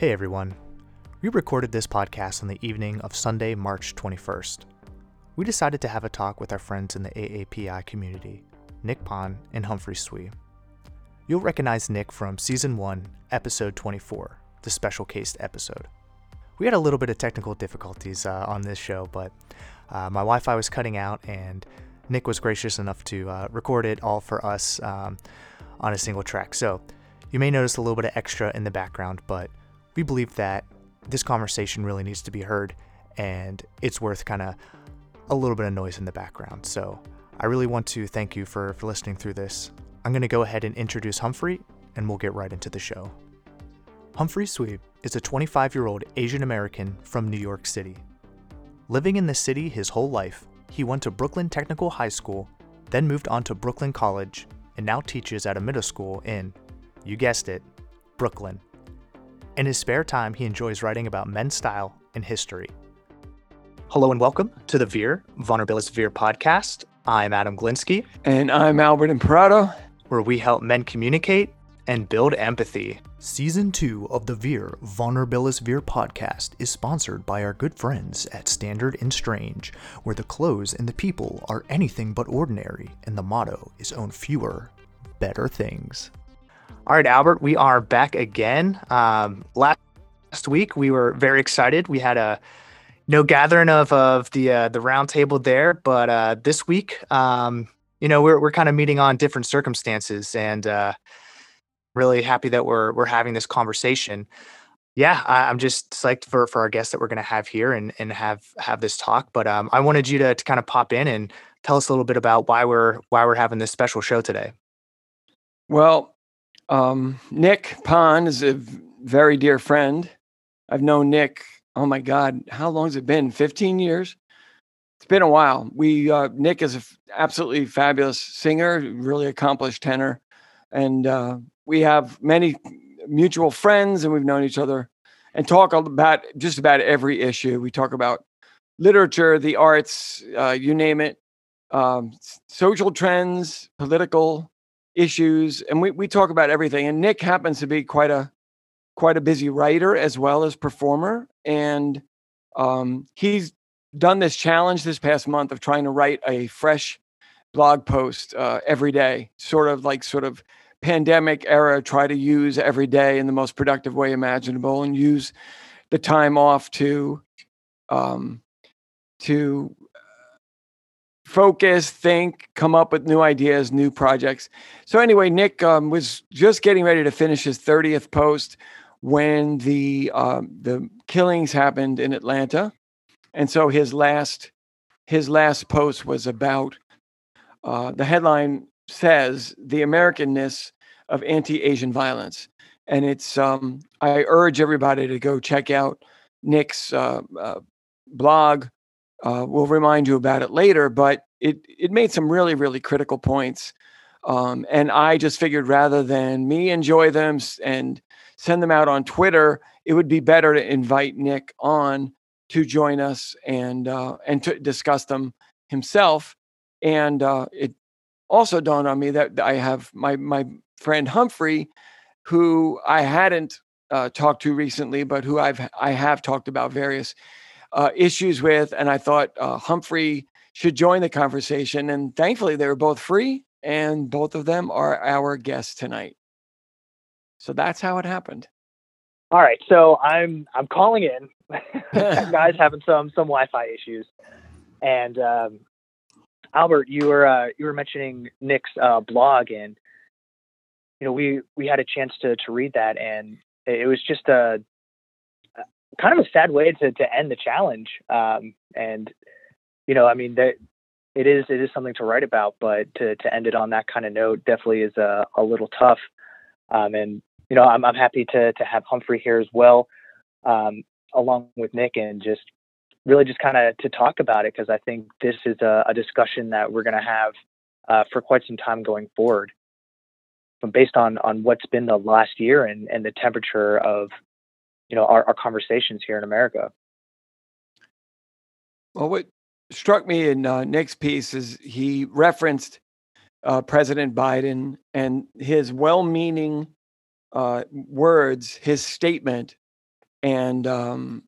Hey everyone. We recorded this podcast on the evening of Sunday, March 21st. We decided to have a talk with our friends in the AAPI community, Nick Phan and Humphrey Swee. You'll recognize Nick from Season 1, Episode 24, the special case episode. We had a little bit of technical difficulties uh, on this show, but uh, my Wi Fi was cutting out, and Nick was gracious enough to uh, record it all for us um, on a single track. So you may notice a little bit of extra in the background, but we believe that this conversation really needs to be heard and it's worth kind of a little bit of noise in the background. So I really want to thank you for, for listening through this. I'm going to go ahead and introduce Humphrey and we'll get right into the show. Humphrey Swee is a 25 year old Asian American from New York City. Living in the city his whole life, he went to Brooklyn Technical High School, then moved on to Brooklyn College, and now teaches at a middle school in, you guessed it, Brooklyn. In his spare time, he enjoys writing about men's style and history. Hello and welcome to the Veer, Vulnerabilis Veer podcast. I'm Adam Glinsky. And I'm Albert Imperato. Where we help men communicate and build empathy. Season 2 of the Veer, Vulnerabilis Veer podcast is sponsored by our good friends at Standard and Strange, where the clothes and the people are anything but ordinary, and the motto is own fewer, better things. All right, Albert, we are back again. Um, last week we were very excited. We had a no gathering of of the uh, the round table there, but uh, this week, um, you know, we're we're kind of meeting on different circumstances, and uh, really happy that we're we're having this conversation. Yeah, I, am just psyched for for our guests that we're going to have here and and have have this talk. But um, I wanted you to to kind of pop in and tell us a little bit about why we're why we're having this special show today. Well, um, Nick Phan is a very dear friend. I've known Nick. Oh my God, how long has it been? 15 years. It's been a while. We uh, Nick is an f- absolutely fabulous singer, really accomplished tenor, and uh, we have many mutual friends, and we've known each other and talk about just about every issue. We talk about literature, the arts, uh, you name it, um, social trends, political issues, and we, we talk about everything. And Nick happens to be quite a quite a busy writer as well as performer, and um, he's done this challenge this past month of trying to write a fresh blog post uh, every day, sort of like sort of pandemic era. Try to use every day in the most productive way imaginable, and use the time off to um, to focus, think, come up with new ideas, new projects. So anyway, Nick um, was just getting ready to finish his 30th post when the um, the killings happened in Atlanta, and so his last his last post was about uh, the headline says the Americanness of anti-Asian violence, and it's um, I urge everybody to go check out Nick's uh, uh, blog uh, we'll remind you about it later, but it it made some really really critical points, um, and I just figured rather than me enjoy them and send them out on Twitter, it would be better to invite Nick on to join us and uh, and to discuss them himself. And uh, it also dawned on me that I have my my friend Humphrey, who I hadn't uh, talked to recently, but who I've I have talked about various uh, issues with, and I thought uh, Humphrey should join the conversation. And thankfully, they were both free, and both of them are our guests tonight. So that's how it happened. All right, so I'm I'm calling in. guys having some some Wi-Fi issues, and um, Albert, you were uh, you were mentioning Nick's uh, blog, and you know we we had a chance to to read that, and it was just a kind of a sad way to to end the challenge. Um, and you know, I mean, that it is it is something to write about, but to to end it on that kind of note definitely is a, a little tough. Um, and you know, I'm I'm happy to to have Humphrey here as well, um, along with Nick, and just really just kind of to talk about it because I think this is a, a discussion that we're going to have uh, for quite some time going forward. Based on on what's been the last year and and the temperature of you know our, our conversations here in America. Well, what struck me in uh, Nick's piece is he referenced uh, President Biden and his well-meaning uh, words, his statement and um,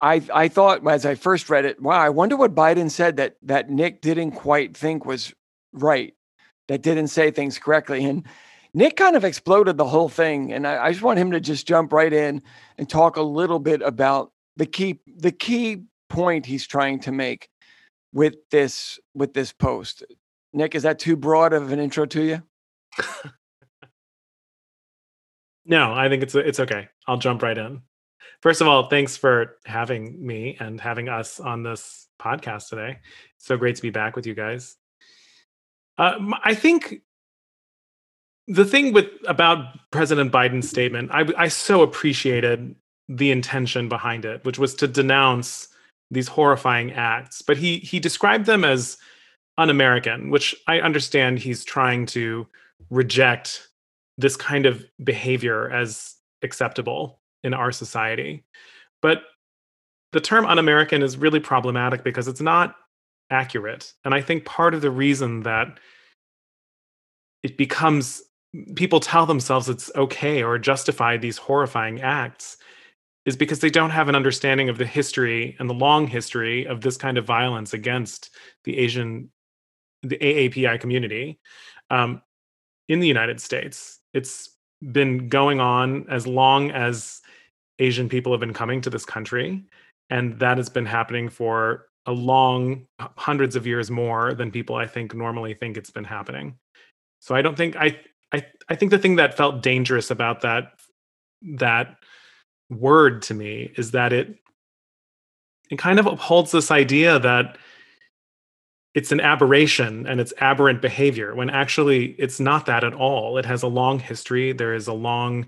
I I thought as I first read it, wow, I wonder what Biden said that that Nick didn't quite think was right, that didn't say things correctly, and Nick kind of exploded the whole thing, and I, I just want him to just jump right in and talk a little bit about the key the key point he's trying to make with this with this post. Nick, is that too broad of an intro to you? no, I think it's it's okay. I'll jump right in. First of all, thanks for having me and having us on this podcast today. so great to be back with you guys. Uh, I think the thing with about President Biden's statement, I, I so appreciated the intention behind it, which was to denounce these horrifying acts. But he he described them as un-American, which I understand he's trying to reject this kind of behavior as acceptable in our society. But the term un American is really problematic because it's not accurate. And I think part of the reason that it becomes people tell themselves it's okay or justify these horrifying acts is because they don't have an understanding of the history and the long history of this kind of violence against the Asian, the AAPI community um, in the United States. It's been going on as long as Asian people have been coming to this country. And that has been happening for a long hundreds of years more than people I think normally think it's been happening. So I don't think I I I think the thing that felt dangerous about that that word to me is that it it kind of upholds this idea that it's an aberration and it's aberrant behavior when actually it's not that at all. It has a long history. There is a long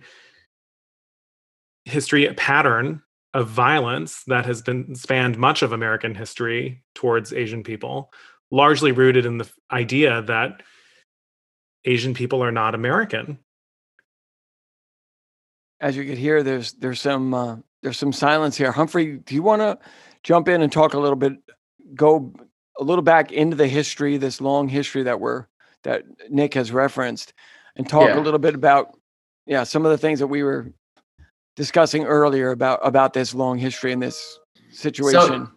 history a pattern of violence that has been spanned much of American history towards Asian people, largely rooted in the idea that Asian people are not American. As you could hear, there's there's some uh, there's some silence here. Humphrey, do you want to jump in and talk a little bit, go a little back into the history, this long history that we're that Nick has referenced, and talk yeah. a little bit about yeah some of the things that we were discussing earlier about about this long history and this situation. So,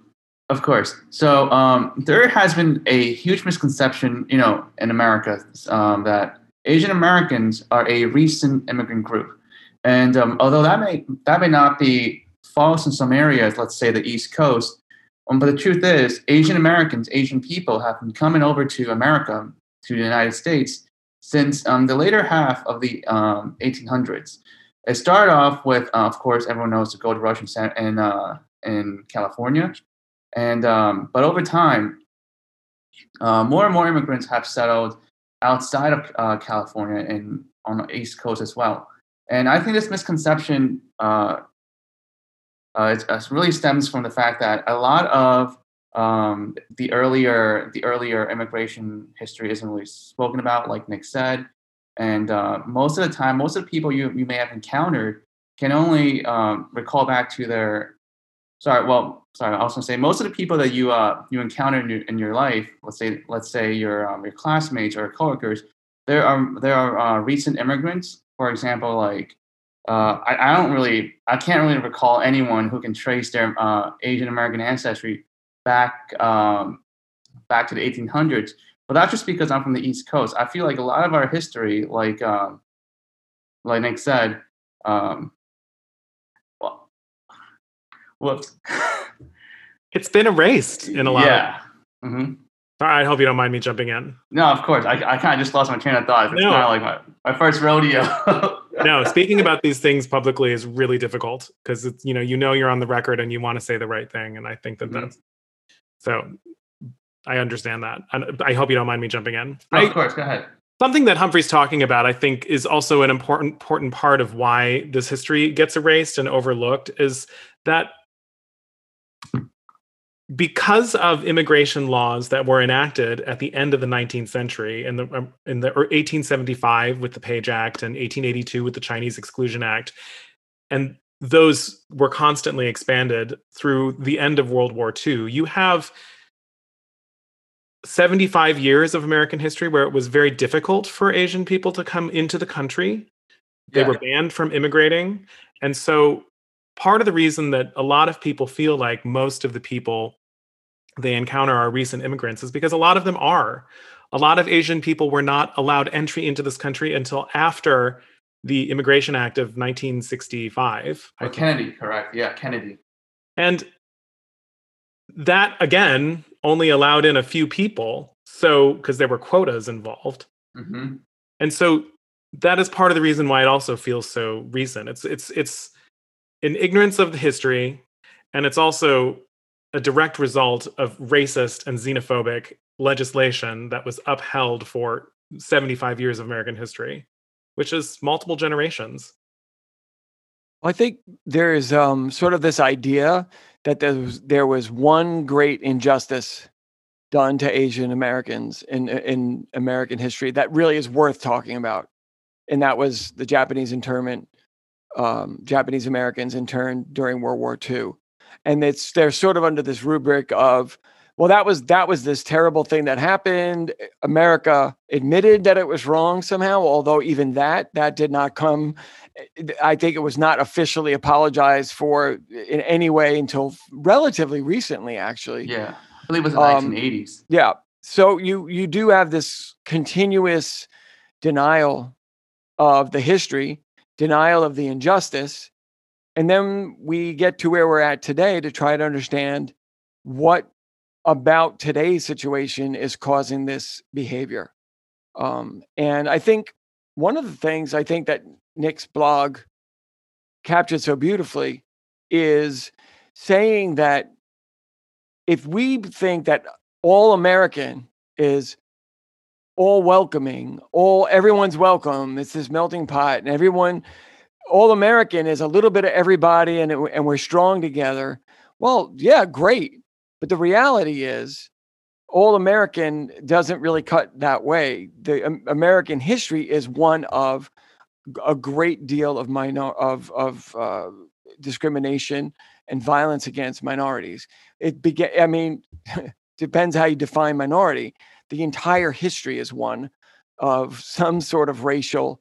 of course. So um, there has been a huge misconception, you know, in America um, that Asian Americans are a recent immigrant group, and um, although that may that may not be false in some areas, let's say the East Coast, um, but the truth is, Asian Americans, Asian people, have been coming over to America, to the United States, since um, the later half of the 1800s. Um, it started off with, uh, of course, everyone knows the gold rush in in, uh, in California, and um, but over time, uh, more and more immigrants have settled outside of uh, California and on the East Coast as well. And I think this misconception uh, uh, it, it, really stems from the fact that a lot of um, the earlier the earlier immigration history isn't really spoken about, like Nick said. And uh, most of the time, most of the people you, you may have encountered can only um, recall back to their, sorry, well, sorry, I was gonna say most of the people that you uh, you encounter in your, in your life, let's say let's say your um, your classmates or coworkers, there are there are uh, recent immigrants. For example, like uh, I, I don't really, I can't really recall anyone who can trace their uh, Asian American ancestry back um, back to the 1800s. But that's just because I'm from the East Coast. I feel like a lot of our history, like um, like Nick said, um, whoops, it's been erased in a lot. Yeah. Of, mm-hmm. All right, I hope you don't mind me jumping in. No, of course. I, I kind of just lost my train of thought. It's no. kind of like my, my first rodeo. no, speaking about these things publicly is really difficult because it's you know you know you're on the record and you want to say the right thing, and I think that mm-hmm. that's so I understand that. And I hope you don't mind me jumping in. Oh, of course, go ahead. Something that Humphrey's talking about, I think, is also an important important part of why this history gets erased and overlooked is that because of immigration laws that were enacted at the end of the 19th century in the um, in the 1875 with the Page Act and 1882 with the Chinese Exclusion Act and those were constantly expanded through the end of World War II you have 75 years of American history where it was very difficult for Asian people to come into the country. They yeah. were banned from immigrating. And so part of the reason that a lot of people feel like most of the people they encounter are recent immigrants is because a lot of them are. A lot of Asian people were not allowed entry into this country until after the Immigration Act of 1965. Or Kennedy, correct? Yeah, Kennedy. And that again only allowed in a few people. So, because there were quotas involved. Mm-hmm. And so that is part of the reason why it also feels so recent. It's it's it's an ignorance of the history, and it's also a direct result of racist and xenophobic legislation that was upheld for 75 years of American history, which is multiple generations. I think there is um, sort of this idea that there was, there was one great injustice done to Asian Americans in in American history that really is worth talking about, and that was the Japanese internment, um, Japanese Americans interned during World War II, and it's they're sort of under this rubric of well that was that was this terrible thing that happened. America admitted that it was wrong somehow although even that that did not come i think it was not officially apologized for in any way until relatively recently actually. Yeah, I believe it was the Um, 1980s. yeah. So you you do have this continuous denial of the history denial of the injustice and then we get to where we're at today to try to understand what about today's situation is causing this behavior. Um, and i think one of the things i think that nick's blog captured so beautifully is saying that if we think that all American is all welcoming, all everyone's welcome, it's this melting pot, and everyone, all American is a little bit of everybody, and it, and we're strong together. Well, yeah, great, but the reality is, all American doesn't really cut that way. The um, American history is one of a great deal of minor of of uh, discrimination and violence against minorities. It began. I mean, depends how you define minority. The entire history is one of some sort of racial,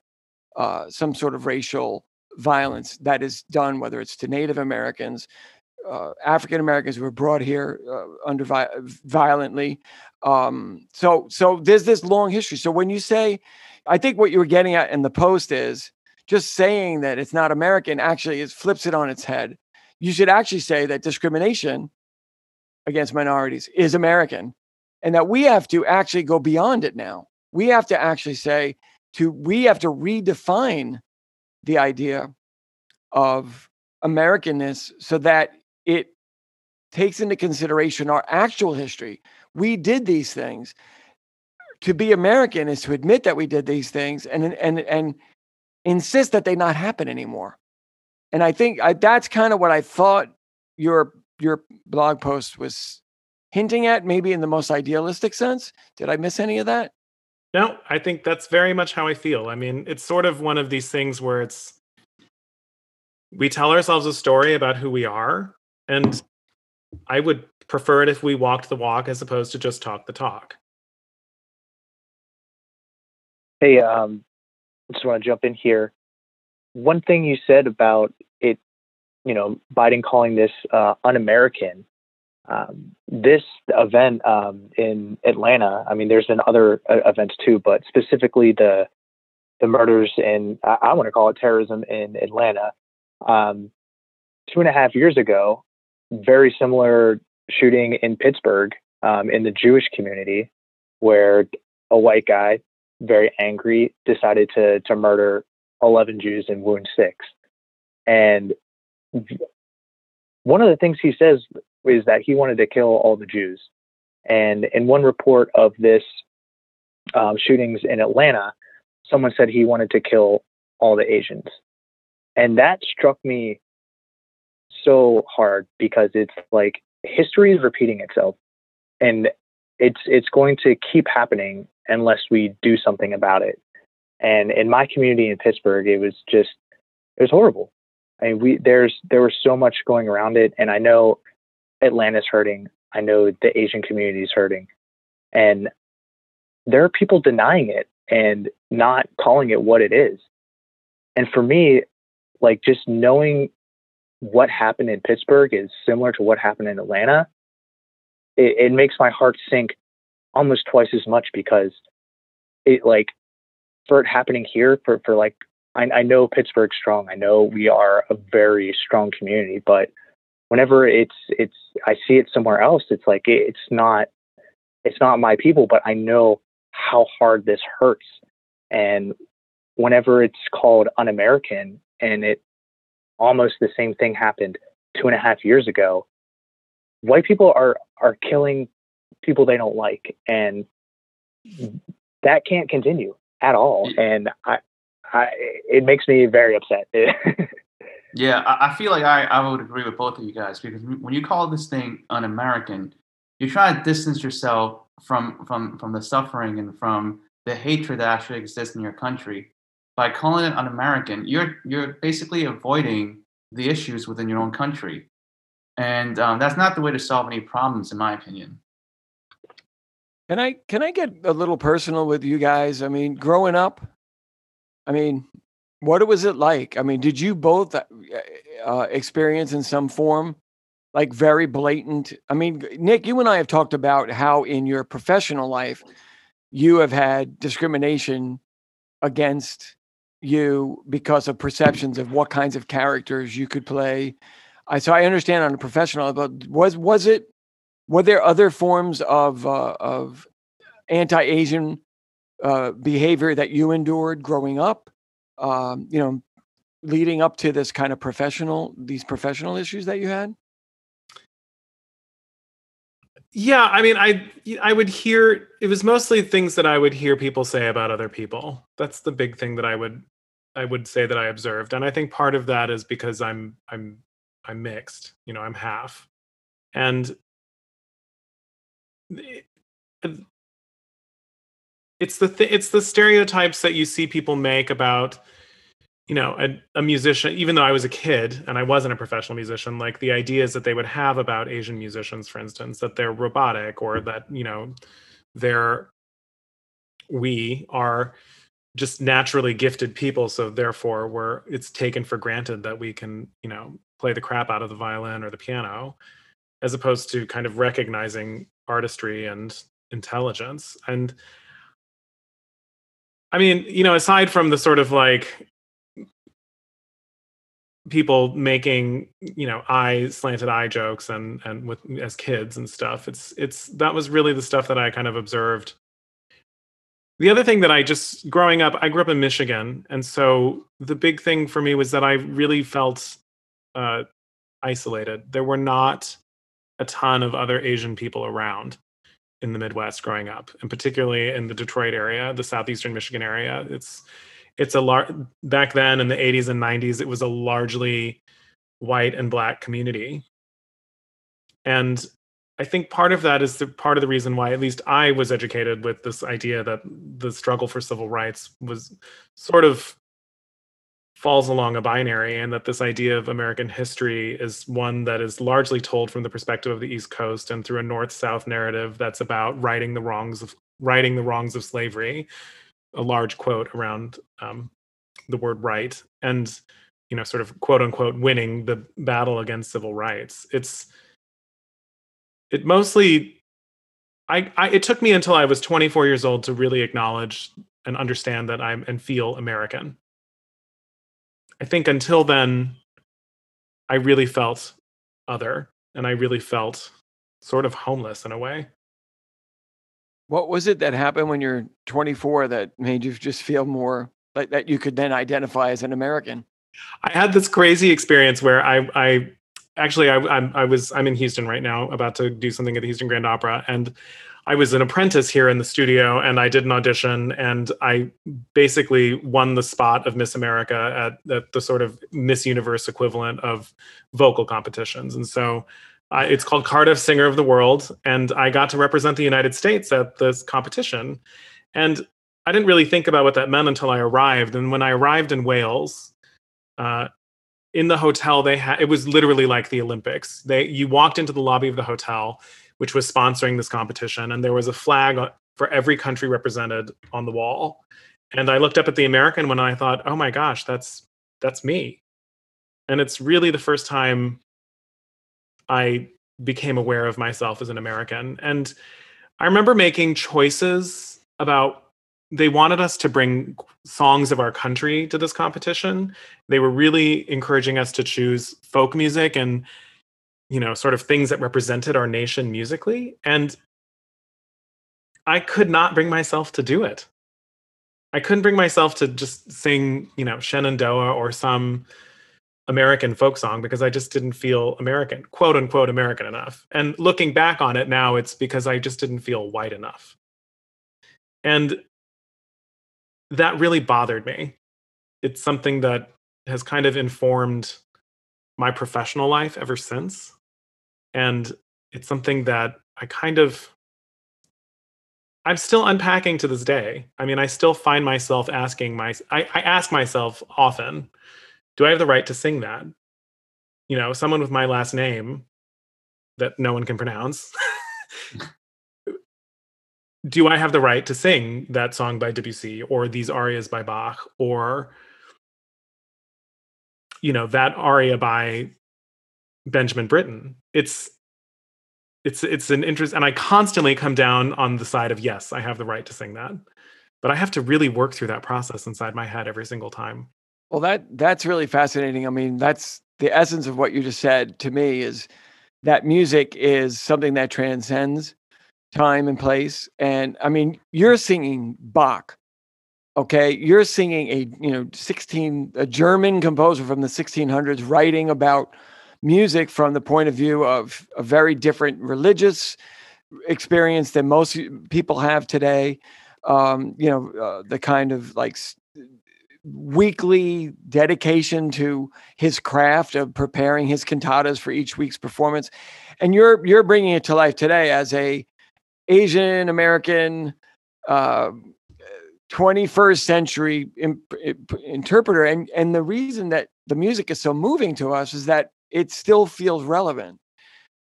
uh, some sort of racial violence that is done, whether it's to Native Americans, uh, African Americans who were brought here uh, under vi- violently. Um, so, so there's this long history. So when you say, I think what you were getting at in the post is just saying that it's not American actually is flips it on its head. You should actually say that discrimination against minorities is American and that we have to actually go beyond it now. We have to actually say to we have to redefine the idea of Americanness so that it takes into consideration our actual history. We did these things. To be American is to admit that we did these things and and and insist that they not happen anymore. And I think I, that's kind of what I thought your your blog post was hinting at, maybe in the most idealistic sense. Did I miss any of that? No, I think that's very much how I feel. I mean, it's sort of one of these things where it's we tell ourselves a story about who we are, and I would prefer it if we walked the walk as opposed to just talk the talk. Hey, um, I just want to jump in here. One thing you said about it, you know, Biden calling this uh, un-American. Um, this event um, in Atlanta. I mean, there's been other uh, events too, but specifically the the murders in I, I want to call it terrorism in Atlanta. Um, two and a half years ago, very similar shooting in Pittsburgh um, in the Jewish community, where a white guy very angry, decided to to murder 11 Jews and wound six. And one of the things he says is that he wanted to kill all the Jews. And in one report of this um, shootings in Atlanta, someone said he wanted to kill all the Asians. And that struck me so hard because it's like history is repeating itself. And it's it's going to keep happening unless we do something about it. And in my community in Pittsburgh, it was just it was horrible. I mean, we there's there was so much going around it, and I know Atlanta's hurting. I know the Asian community is hurting, and there are people denying it and not calling it what it is. And for me, like just knowing what happened in Pittsburgh is similar to what happened in Atlanta, it, it makes my heart sink almost twice as much because it like for it happening here for, for like I, I know Pittsburgh's strong. I know we are a very strong community, but whenever it's it's I see it somewhere else, it's like it, it's not it's not my people, but I know how hard this hurts. And whenever it's called un-American, and it almost the same thing happened two and a half years ago, white people are are killing people they don't like, and that can't continue at all. And I, I it makes me very upset. yeah, I, feel like I, I would agree with both of you guys because when you call this thing un-American, you try to distance yourself from from from the suffering and from the hatred that actually exists in your country by calling it un-American. You're you're basically avoiding the issues within your own country, and um, that's not the way to solve any problems, in my opinion. Can I can I get a little personal with you guys? I mean, growing up, I mean, what was it like? I mean, did you both uh, uh, experience in some form like very blatant? I mean, Nick, you and I have talked about how in your professional life you have had discrimination against you because of perceptions of what kinds of characters you could play. I so I understand on a professional, but was was it were there other forms of uh, of anti-Asian uh, behavior that you endured growing up? Um, you know, leading up to this kind of professional these professional issues that you had. Yeah, I mean, I I would hear it was mostly things that I would hear people say about other people. That's the big thing that I would I would say that I observed, and I think part of that is because I'm I'm I'm mixed. You know, I'm half, and it's the th- it's the stereotypes that you see people make about you know a, a, musician even though i was a kid and i wasn't a professional musician like the ideas that they would have about asian musicians for instance that they're robotic or mm-hmm. that you know they're we are just naturally gifted people so therefore we're it's taken for granted that we can you know play the crap out of the violin or the piano as opposed to kind of recognizing artistry and intelligence. And i mean you know aside from the sort of like people making you know eye slanted eye jokes and and with as kids and stuff. It's it's that was really the stuff that i kind of observed. The other thing that i just growing up i grew up in michigan. And so the big thing for me was that i really felt uh, isolated. There were not a ton of other asian people around in the midwest growing up and particularly in the detroit area the southeastern michigan area. It's it's a large back then in the 80s and 90s it was a largely white and black community. And i think part of that is the part of the reason why at least i was educated with this idea that the struggle for civil rights was sort of falls along a binary and that this idea of american history is one that is largely told from the perspective of the east coast and through a north south narrative that's about righting the wrongs of righting the wrongs of slavery a large quote around um, the word right and you know sort of quote unquote winning the battle against civil rights. It's it mostly I, I it took me until i was 24 years old to really acknowledge and understand that i'm and feel american. I think until then i really felt other and i really felt sort of homeless in a way what was it that happened when you're 24 that made you just feel more like that you could then identify as an American? I had this crazy experience where I, I actually I, I'm, I was I'm in Houston right now, about to do something at the Houston Grand Opera, and I was an apprentice here in the studio, and I did an audition, and I basically won the spot of Miss America at, at the sort of Miss Universe equivalent of vocal competitions, and so it's called Cardiff Singer of the World, and I got to represent the United States at this competition. And I didn't really think about what that meant until I arrived. And when I arrived in Wales, uh, in the hotel, they had it was literally like the Olympics. They you walked into the lobby of the hotel, which was sponsoring this competition, and there was a flag for every country represented on the wall. And I looked up at the American one, and I thought, oh my gosh, that's that's me And it's really the first time I became aware of myself as an American. And I remember making choices about they wanted us to bring songs of our country to this competition. They were really encouraging us to choose folk music and you know, sort of things that represented our nation musically and I could not bring myself to do it. I couldn't bring myself to just sing, you know, Shenandoah or some American folk song because I just didn't feel American, quote unquote American enough. And looking back on it now, it's because I just didn't feel white enough. And that really bothered me. It's something that has kind of informed my professional life ever since. And it's something that I kind of I'm still unpacking to this day. I mean, I still find myself asking my I, I ask myself often, do I have the right to sing that? You know, someone with my last name that no one can pronounce. do I have the right to sing that song by Debussy or these arias by Bach or you know, that aria by Benjamin Britten? It's it's it's an interest and i constantly come down on the side of yes i have the right to sing that but i have to really work through that process inside my head every single time well that that's really fascinating. I mean that's the essence of what you just said to me is that music is something that transcends time and place. And i mean you're singing bach okay? You're singing a you know 16 a german composer from the 1600s writing about music from the point of view of a very different religious experience than most people have today. Um, you know, uh, the kind of like weekly dedication to his craft of preparing his cantatas for each week's performance, and you're you're bringing it to life today as a Asian American. Uh, 21st century interpreter and and the reason that the music is so moving to us is that it still feels relevant.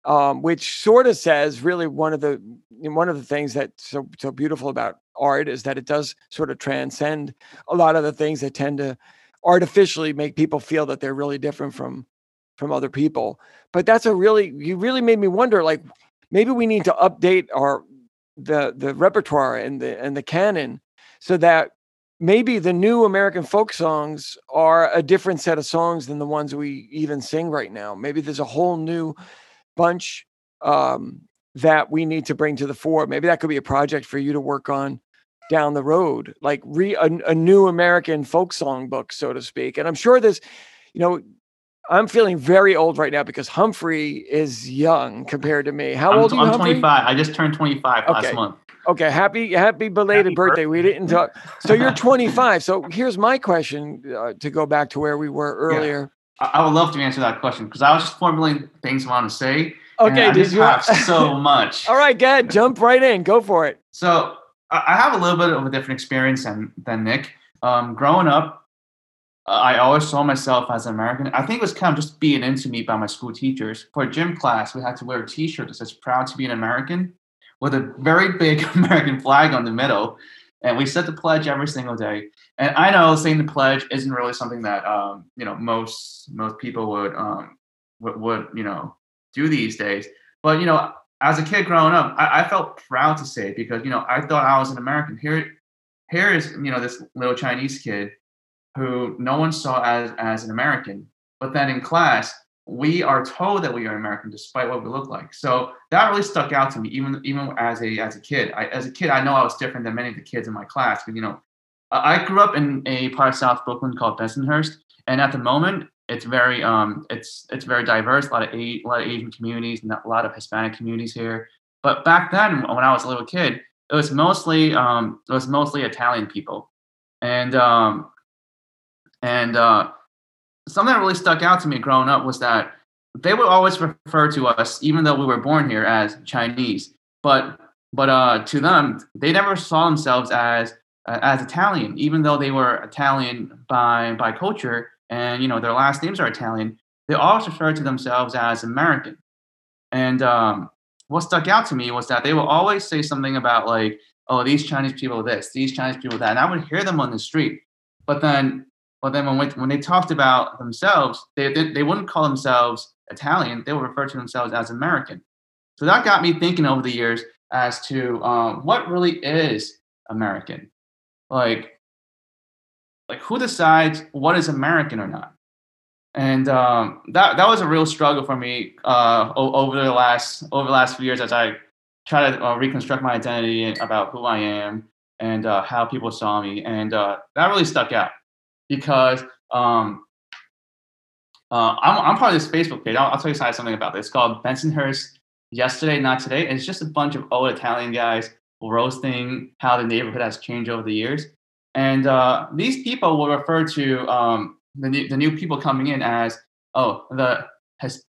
Um, which sort of says really one of the one of the things that's so so beautiful about art is that it does sort of transcend a lot of the things that tend to artificially make people feel that they're really different from from other people. But that's a really you really made me wonder like maybe we need to update our the the repertoire and the and the canon so that maybe the new American folk songs are a different set of songs than the ones we even sing right now. Maybe there's a whole new bunch um, that we need to bring to the fore. Maybe that could be a project for you to work on down the road, like re a, a new American folk song book, so to speak. And I'm sure this, you know, I'm feeling very old right now because Humphrey is young compared to me. How I'm, old are you? I'm Humphrey? 25. I just turned 25 Okay. last month. Okay, happy happy belated Happy birthday. We didn't talk. So you're 25. So here's my question uh, to go back to where we were earlier. I, I would love to answer that question because I was just formulating things I want to say. and Okay, I did just you have so much. All right, go ahead, jump right in. Go for it. So I have a little bit of a different experience than than Nick. Um, growing up, I always saw myself as an American. I think it was kind of just being into me by my school teachers. For gym class, we had to wear a T-shirt that says "Proud to be an American" with a very big American flag on the middle, and we said the pledge every single day. And I know saying the pledge isn't really something that um, you know most most people would um, would, would you know do these days. But you know, as a kid growing up, I, I felt proud to say it because you know I thought I was an American. Here, here is you know this little Chinese kid who no one saw as as an American, but then in class we are told that we are American despite what we look like. So that really stuck out to me, even even as a as a kid. I, as a kid, I know I was different than many of the kids in my class, but you know, I I grew up in a part of South Brooklyn called Bensonhurst, and at the moment, it's very um it's it's very diverse. A lot of a, lot of Asian communities, and a lot of Hispanic communities here. But back then, when I was a little kid, it was mostly um it was mostly Italian people, and um and uh, something that really stuck out to me growing up was that they would always refer to us, even though we were born here, as Chinese. But but uh, to them, they never saw themselves as as Italian, even though they were Italian by by culture, and you know their last names are Italian. They always refer to themselves as American. And um, what stuck out to me was that they will always say something about like, "Oh, these Chinese people this, these Chinese people that," and I would hear them on the street. But then But then when, when they talked about themselves, they, they, they wouldn't call themselves Italian, they would refer to themselves as American. So that got me thinking over the years as to um, what really is American. Like, like who decides what is American or not? And um, that that was a real struggle for me uh, over the last over the last few years as I try to uh, reconstruct my identity about who I am and uh, how people saw me, and uh, that really stuck out because um, uh, I'm, I'm part of this Facebook page. I'll, I'll tell you something about this. It's called Bensonhurst Yesterday, Not Today. And it's just a bunch of old Italian guys roasting how the neighborhood has changed over the years. And uh, these people will refer to um, the, new, the new people coming in as, oh, the,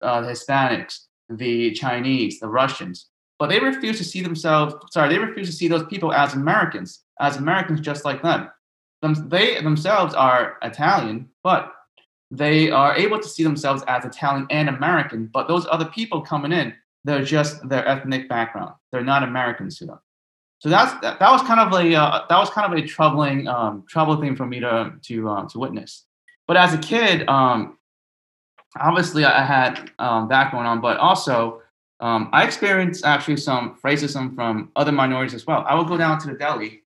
uh, Hispanics, the Chinese, the Russians. But they refuse to see themselves, sorry, they refuse to see those people as Americans, as Americans just like them them, they themselves are Italian, but they are able to see themselves as Italian and American. But those other people coming in, they're just their ethnic background. They're not Americans to them. So that's that, that was kind of a uh, that was kind of a troubling um, thing for me to to uh, to witness. But as a kid, um, obviously I had um, that going on, but also um, I experienced actually some racism from other minorities as well. I would go down to the deli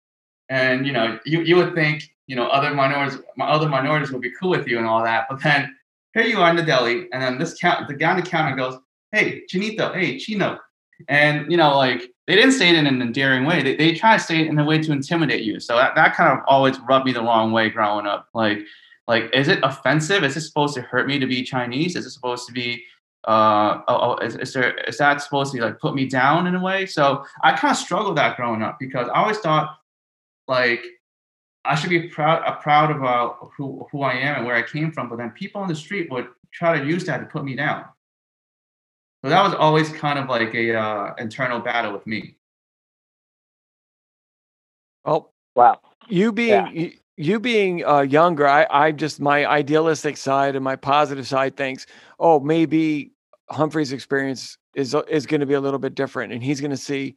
and you know you, you would think you know other minorities other minorities would be cool with you and all that but then here you are in the deli and then this count the guy on the counter goes hey chinito hey chino and you know like they didn't say it in an endearing way. They, they try to say it in a way to intimidate you. So that, that kind of always rubbed me the wrong way growing up. Like like is it offensive? Is it supposed to hurt me to be chinese? Is it supposed to be uh oh, oh is, is there is that supposed to be like put me down in a way? So i kind of struggled that growing up because i always thought like I should be proud uh, proud about who who I am and where I came from. But then people on the street would try to use that to put me down. So that was always kind of like a uh, internal battle with me. Oh wow! You being yeah. you, you, being uh, younger, I I just my idealistic side and my positive side thinks, oh, maybe Humphrey's experience is is going to be a little bit different, and he's going to see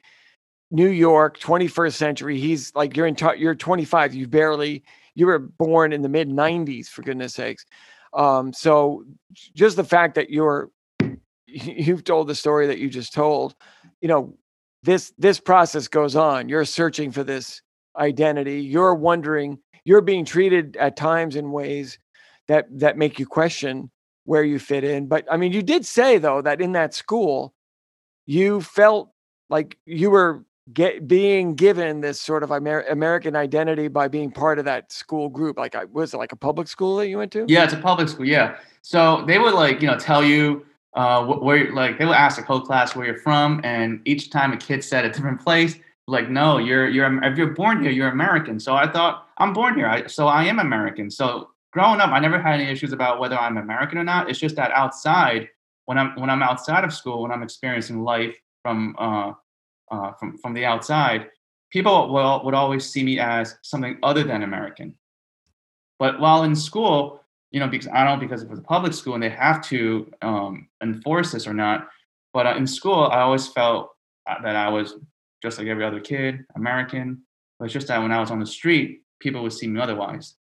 New York, 21st century. He's like you're in you're 25. You barely you were born in the mid 90s for goodness sakes. Um, so just the fact that you're you've told the story that you just told, you know, this this process goes on. You're searching for this identity. You're wondering. You're being treated at times in ways that that make you question where you fit in. But I mean, you did say though that in that school, you felt like you were get being given this sort of Amer- American identity by being part of that school group. Like, I was it like a public school that you went to? Yeah, it's a public school. Yeah. So they would like you know tell you uh, where like they would ask the whole class where you're from, and each time a kid said a different place, like no, you're you're if you're born here, you're American. So I thought I'm born here, I, so I am American. So growing up, I never had any issues about whether I'm American or not. It's just that outside, when I'm when I'm outside of school, when I'm experiencing life from uh, uh, from from the outside, people will, would always see me as something other than American. But while in school, you know, because I don't know because it was a public school and they have to um, enforce this or not. But uh, in school, I always felt uh, that I was just like every other kid, American. But it's just that when I was on the street, people would see me otherwise.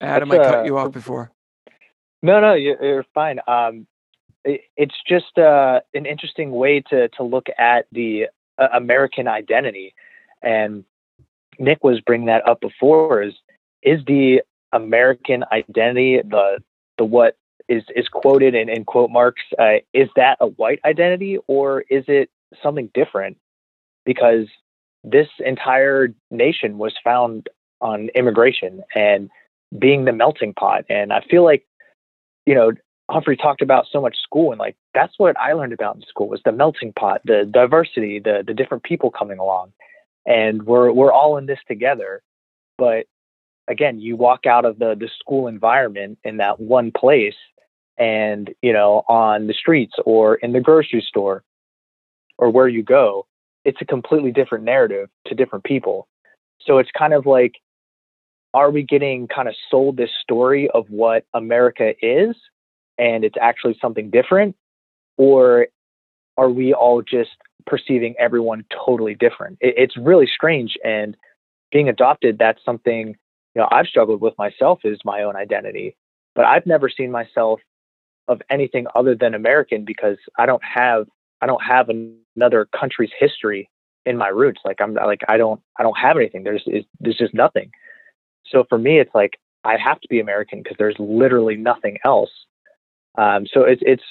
Adam, I cut you off before. No, no, you're fine. Um, it's just uh, an interesting way to to look at the uh, American identity. And Nick was bringing that up before. Is is the American identity the the what is is quoted in, in quote marks? Uh, is that a white identity or is it something different? Because this entire nation was found on immigration and being the melting pot. And I feel like, you know, Humphrey talked about so much school and like that's what I learned about in school was the melting pot, the diversity, the the different people coming along. And we're we're all in this together. But again, you walk out of the the school environment in that one place and, you know, on the streets or in the grocery store or where you go, it's a completely different narrative to different people. So it's kind of like are we getting kind of sold this story of what America is and it's actually something different? Or are we all just perceiving everyone totally different? It, it's really strange. And being adopted, that's something you know I've struggled with myself is my own identity. But I've never seen myself of anything other than American because I don't have I don't have another country's history in my roots. Like I'm like I don't I don't have anything. There's there's just nothing. So for me, it's like I have to be American because there's literally nothing else. Um, so it's it's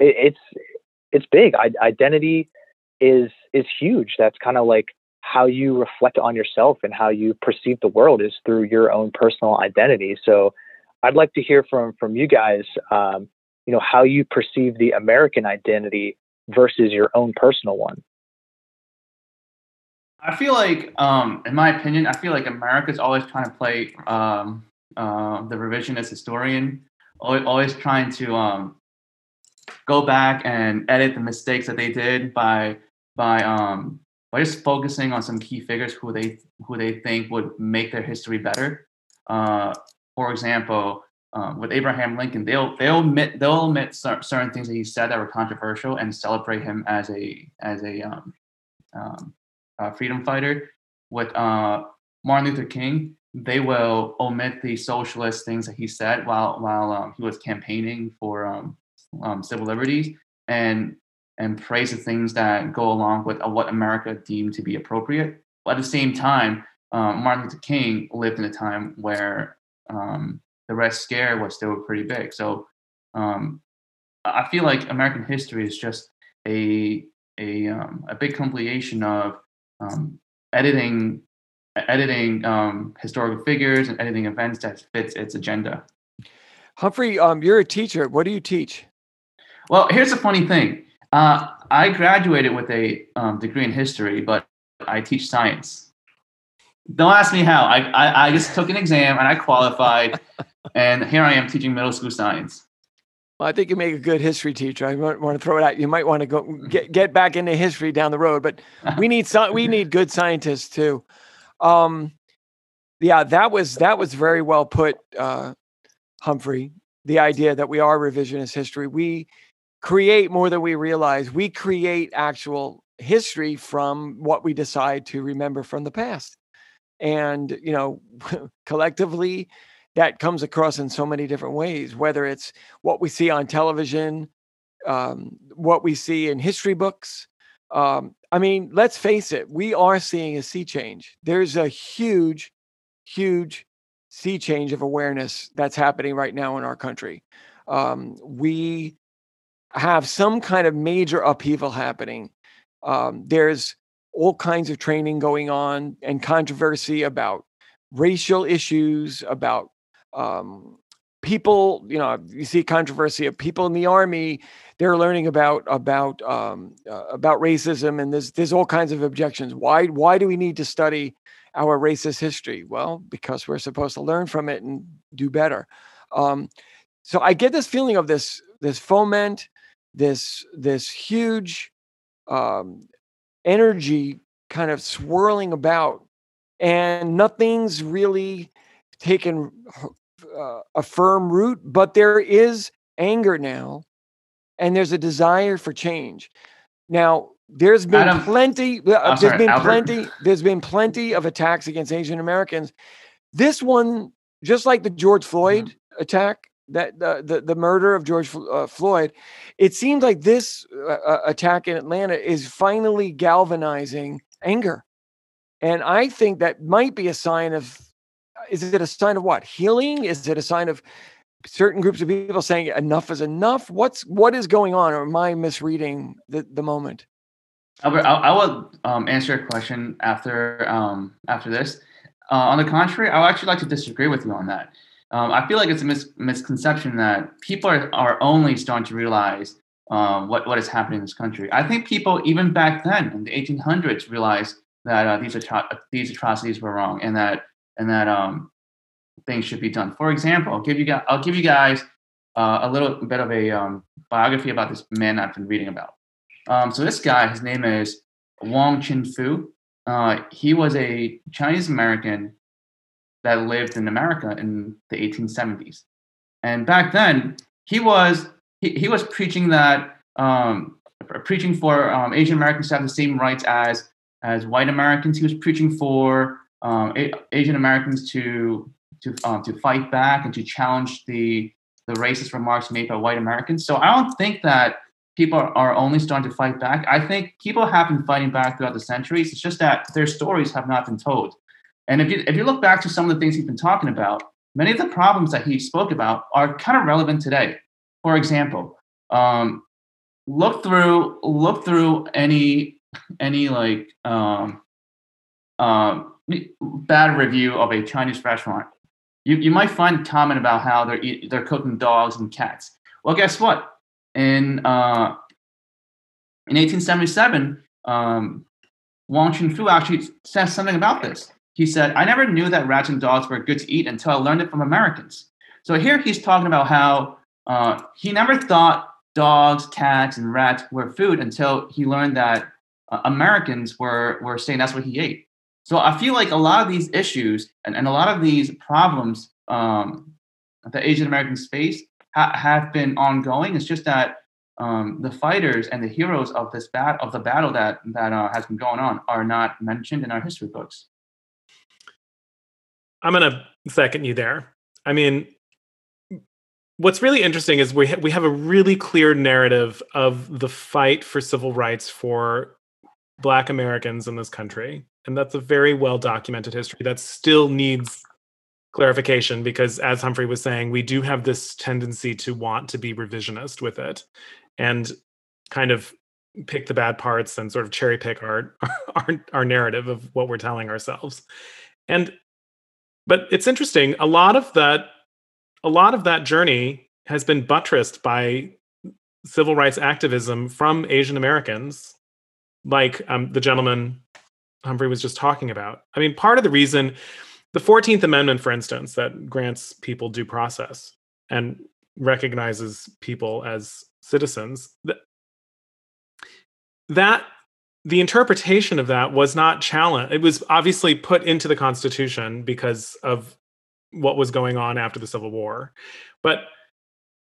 it's it's big. I, identity is is huge. That's kind of like how you reflect on yourself and how you perceive the world is through your own personal identity. So I'd like to hear from from you guys, um, you know, how you perceive the American identity versus your own personal one. I feel like, um, in my opinion, I feel like America's always trying to play um, uh, the revisionist historian, always, always trying to um, go back and edit the mistakes that they did by by um, by just focusing on some key figures who they who they think would make their history better. Uh, for example, um, with Abraham Lincoln, they'll they'll admit they'll omit certain things that he said that were controversial and celebrate him as a as a, um, um, a freedom fighter. With uh, Martin Luther King, they will omit the socialist things that he said while while um, he was campaigning for um, um, civil liberties and and praise the things that go along with uh, what America deemed to be appropriate. But at the same time, um, Martin Luther King lived in a time where um, the Red Scare was still pretty big. So um, I feel like American history is just a a, um, a big compilation of um, editing editing um, historical figures and editing events that fits its agenda. Humphrey, um, you're a teacher. What do you teach? Well, here's the funny thing. Uh, I graduated with a um, degree in history, but I teach science. Don't ask me how. I, I, I just took an exam and I qualified, and here I am teaching middle school science. Well, I think you make a good history teacher. I want to throw it out. You might want to go get get back into history down the road, but we need some. We need good scientists too. Um, yeah, that was that was very well put, uh, Humphrey. The idea that we are revisionist history. We create more than we realize. We create actual history from what we decide to remember from the past. And, you know, collectively, that comes across in so many different ways, whether it's what we see on television, um, what we see in history books. Um, I mean, let's face it, we are seeing a sea change. There's a huge, huge sea change of awareness that's happening right now in our country. Um, we have some kind of major upheaval happening. Um, there's all kinds of training going on and controversy about racial issues, about um, people. You know, you see controversy of people in the army. They're learning about about um, uh, about racism, and there's there's all kinds of objections. Why why do we need to study our racist history? Well, because we're supposed to learn from it and do better. Um, so I get this feeling of this this foment this this huge um, energy kind of swirling about, and nothing's really taken uh, a firm root. But there is anger now, and there's a desire for change. Now, there's been Adam, plenty. Uh, there's sorry, been Albert. plenty. There's been plenty of attacks against Asian Americans. This one, just like the George Floyd mm-hmm. attack, that the, the, the murder of George uh, Floyd, it seems like this uh, uh, attack in Atlanta is finally galvanizing anger, and I think that might be a sign of. Is it a sign of what healing? Is it a sign of certain groups of people saying enough is enough? What's what is going on, or am I misreading the, the moment? Albert, I, I will um, answer your question after um, after this. Uh, on the contrary, I would actually like to disagree with you on that. Um, I feel like it's a mis- misconception that people are, are only starting to realize um, what, what is happening in this country. I think people, even back then in the 1800s, realized that uh, these, atro- these atrocities were wrong and that, and that um, things should be done. For example, I'll give you guys, I'll give you guys uh, a little bit of a um, biography about this man I've been reading about. Um, so this guy, his name is Wong Chin Foo. Uh, he was a Chinese American that lived in America in the 1870s. And back then, he was he, he was preaching that um, preaching for um, Asian Americans to have the same rights as as white Americans. He was preaching for um, A- Asian Americans to to um, to fight back and to challenge the the racist remarks made by white Americans. So I don't think that people are only starting to fight back. I think people have been fighting back throughout the centuries. It's just that their stories have not been told. And if you if you look back to some of the things he's been talking about, many of the problems that he spoke about are kind of relevant today. For example, um, look through look through any any like um, um, bad review of a Chinese restaurant. You, you might find a comment about how they're eat, they're cooking dogs and cats. Well, guess what? In uh, in 1877, um, Wong Chin Foo actually says something about this. He said, "I never knew that rats and dogs were good to eat until I learned it from Americans." So here he's talking about how uh, he never thought dogs, cats, and rats were food until he learned that uh, Americans were were saying that's what he ate. So I feel like a lot of these issues and, and a lot of these problems um, that Asian Americans face ha- have been ongoing. It's just that um, the fighters and the heroes of this bat of the battle that that uh, has been going on are not mentioned in our history books. I'm gonna second you there. I mean, what's really interesting is we ha- we have a really clear narrative of the fight for civil rights for Black Americans in this country, and that's a very well documented history that still needs clarification because, as Humphrey was saying, we do have this tendency to want to be revisionist with it, and kind of pick the bad parts and sort of cherry pick our our, our narrative of what we're telling ourselves, and but it's interesting. A lot of that a lot of that journey has been buttressed by civil rights activism from asian americans like um, the gentleman humphrey was just talking about. I mean part of the reason the 14th amendment for instance that grants people due process and recognizes people as citizens that the interpretation of that was not challenged. It was obviously put into the Constitution because of what was going on after the Civil War, but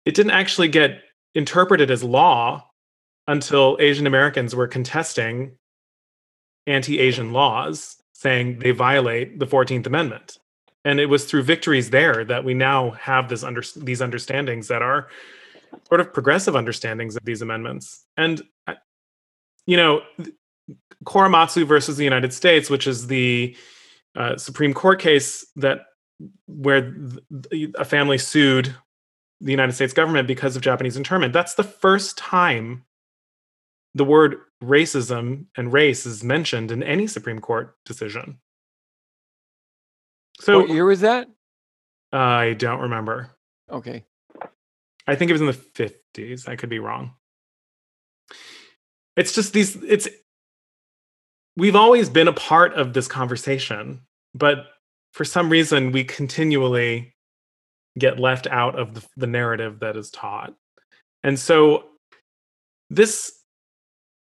it didn't actually get interpreted as law until Asian Americans were contesting anti Asian laws, saying they violate the 14th Amendment. And it was through victories there that we now have this under, these understandings that are sort of progressive understandings of these amendments. And you know, Korematsu versus the United States, which is the uh, Supreme Court case that where th- a family sued the United States government because of Japanese internment. That's the first time the word racism and race is mentioned in any Supreme Court decision. So, what year was that? I don't remember. Okay. I think it was in the 50s. I could be wrong. It's just these, it's, we've always been a part of this conversation, but for some reason we continually get left out of the, the narrative that is taught. And so this,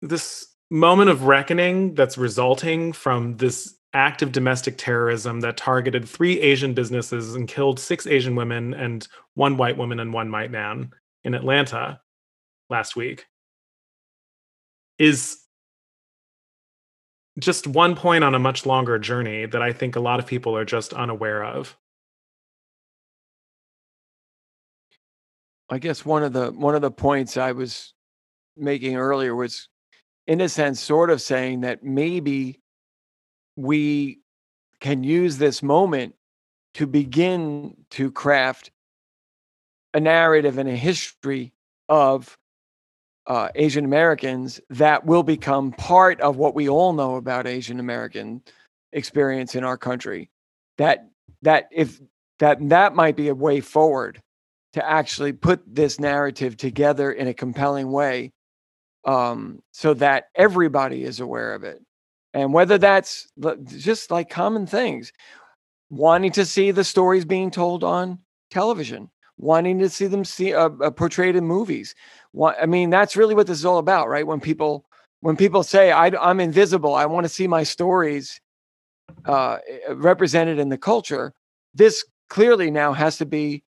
this moment of reckoning that's resulting from this act of domestic terrorism that targeted three Asian businesses and killed six Asian women and one white woman and one white man in Atlanta last week is just one point on a much longer journey that I think a lot of people are just unaware of. I guess one of the one of the points I was making earlier was in a sense sort of saying that maybe we can use this moment to begin to craft a narrative and a history of uh, Asian Americans that will become part of what we all know about Asian American experience in our country. That that if that that might be a way forward to actually put this narrative together in a compelling way, um, so that everybody is aware of it, and whether that's just like common things, wanting to see the stories being told on television, wanting to see them see uh, uh, portrayed in movies. I mean, that's really what this is all about, right? When people when people say I, am invisible, I want to see my stories uh, eh, represented in the culture. This clearly now has to be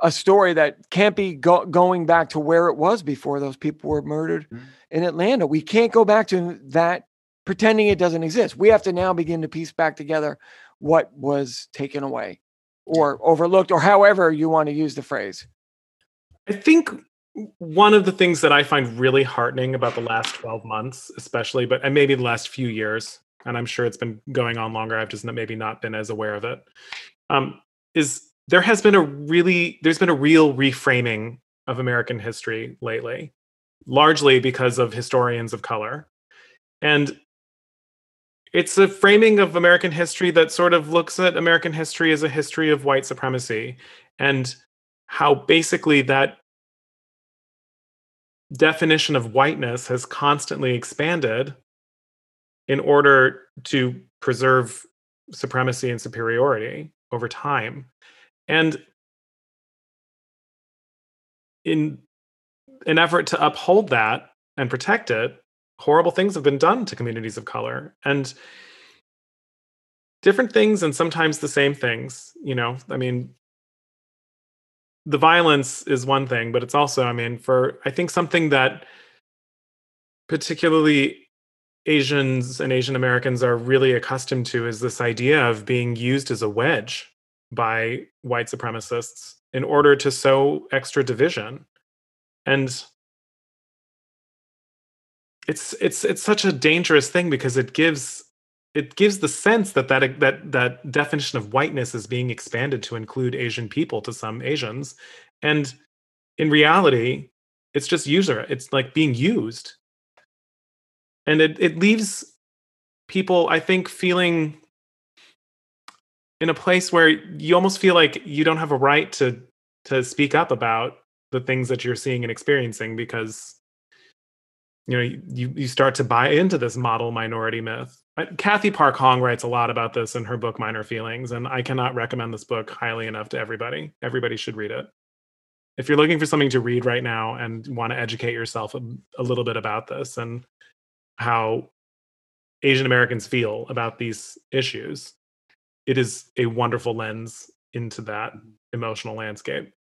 a story that can't be go- going back to where it was before those people were murdered mm-hmm. in Atlanta. We can't go back to that pretending it doesn't exist. We have to now begin to piece back together what was taken away or overlooked or however you want to use the phrase. I think one of the things that I find really heartening about the last 12 months, especially, but and maybe the last few years, and I'm sure it's been going on longer, I've just maybe not been as aware of it, um, is there has been a really, there's been a real reframing of American history lately, largely because of historians of color. And it's a framing of American history that sort of looks at American history as a history of white supremacy and how basically that definition of whiteness has constantly expanded in order to preserve supremacy and superiority over time. And in an effort to uphold that and protect it, horrible things have been done to communities of color. And different things and sometimes the same things, you know, I mean, the violence is one thing, but it's also, I mean, for I think something that particularly Asians and Asian Americans are really accustomed to is this idea of being used as a wedge by white supremacists in order to sow extra division. And it's it's it's such a dangerous thing because it gives it gives the sense that that that that definition of whiteness is being expanded to include Asian people to some Asians, and in reality, it's just user. It's like being used, and it it leaves people, I think, feeling in a place where you almost feel like you don't have a right to to speak up about the things that you're seeing and experiencing because you know you you start to buy into this model minority myth uh, Cathy Park Hong writes a lot about this in her book Minor Feelings, and I cannot recommend this book highly enough to everybody. Everybody should read it. If you're looking for something to read right now and want to educate yourself a, a little bit about this and how Asian Americans feel about these issues, it is a wonderful lens into that emotional landscape.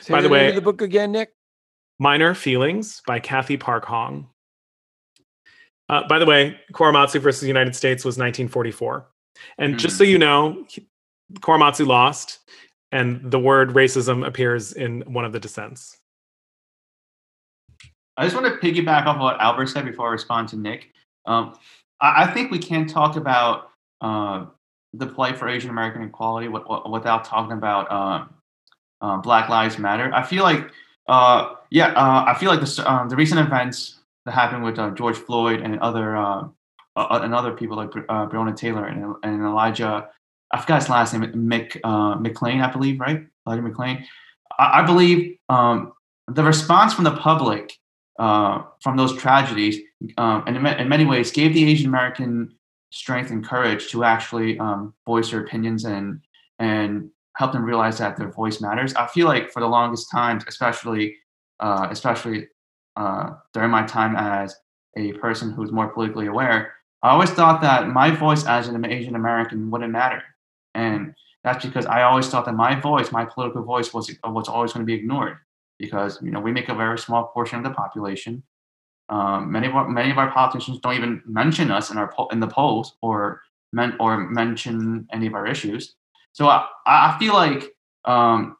Say by the, the way, the book again, Nick. Minor Feelings by Cathy Park Hong. Uh, by the way, Korematsu versus the United States was 1944. And mm-hmm. just so you know, Korematsu lost, and the word racism appears in one of the dissents. I just want to piggyback off what Albert said before I respond to Nick. Um, I, I, think we can't talk about uh, the plight for Asian American equality without talking about um, uh, Black Lives Matter. I feel like, uh, yeah, uh, I feel like the, um, the recent events that happened with uh, George Floyd and other uh, uh, and other people like uh, Breonna Taylor and, and Elijah. I forgot his last name, Mick uh, McClain, I believe, right? Elijah McClain. I, I believe um, the response from the public uh, from those tragedies, um, and in, in, many ways, gave the Asian American strength and courage to actually um, voice their opinions and and help them realize that their voice matters. I feel like for the longest time, especially uh, especially uh, during my time as a person who's more politically aware, I always thought that my voice as an Asian American wouldn't matter. And that's because I always thought that my voice, my political voice, was was always going to be ignored because you know we make a very small portion of the population. Um, many of our, many of our politicians don't even mention us in our in the polls or men or mention any of our issues. So I, I feel like um,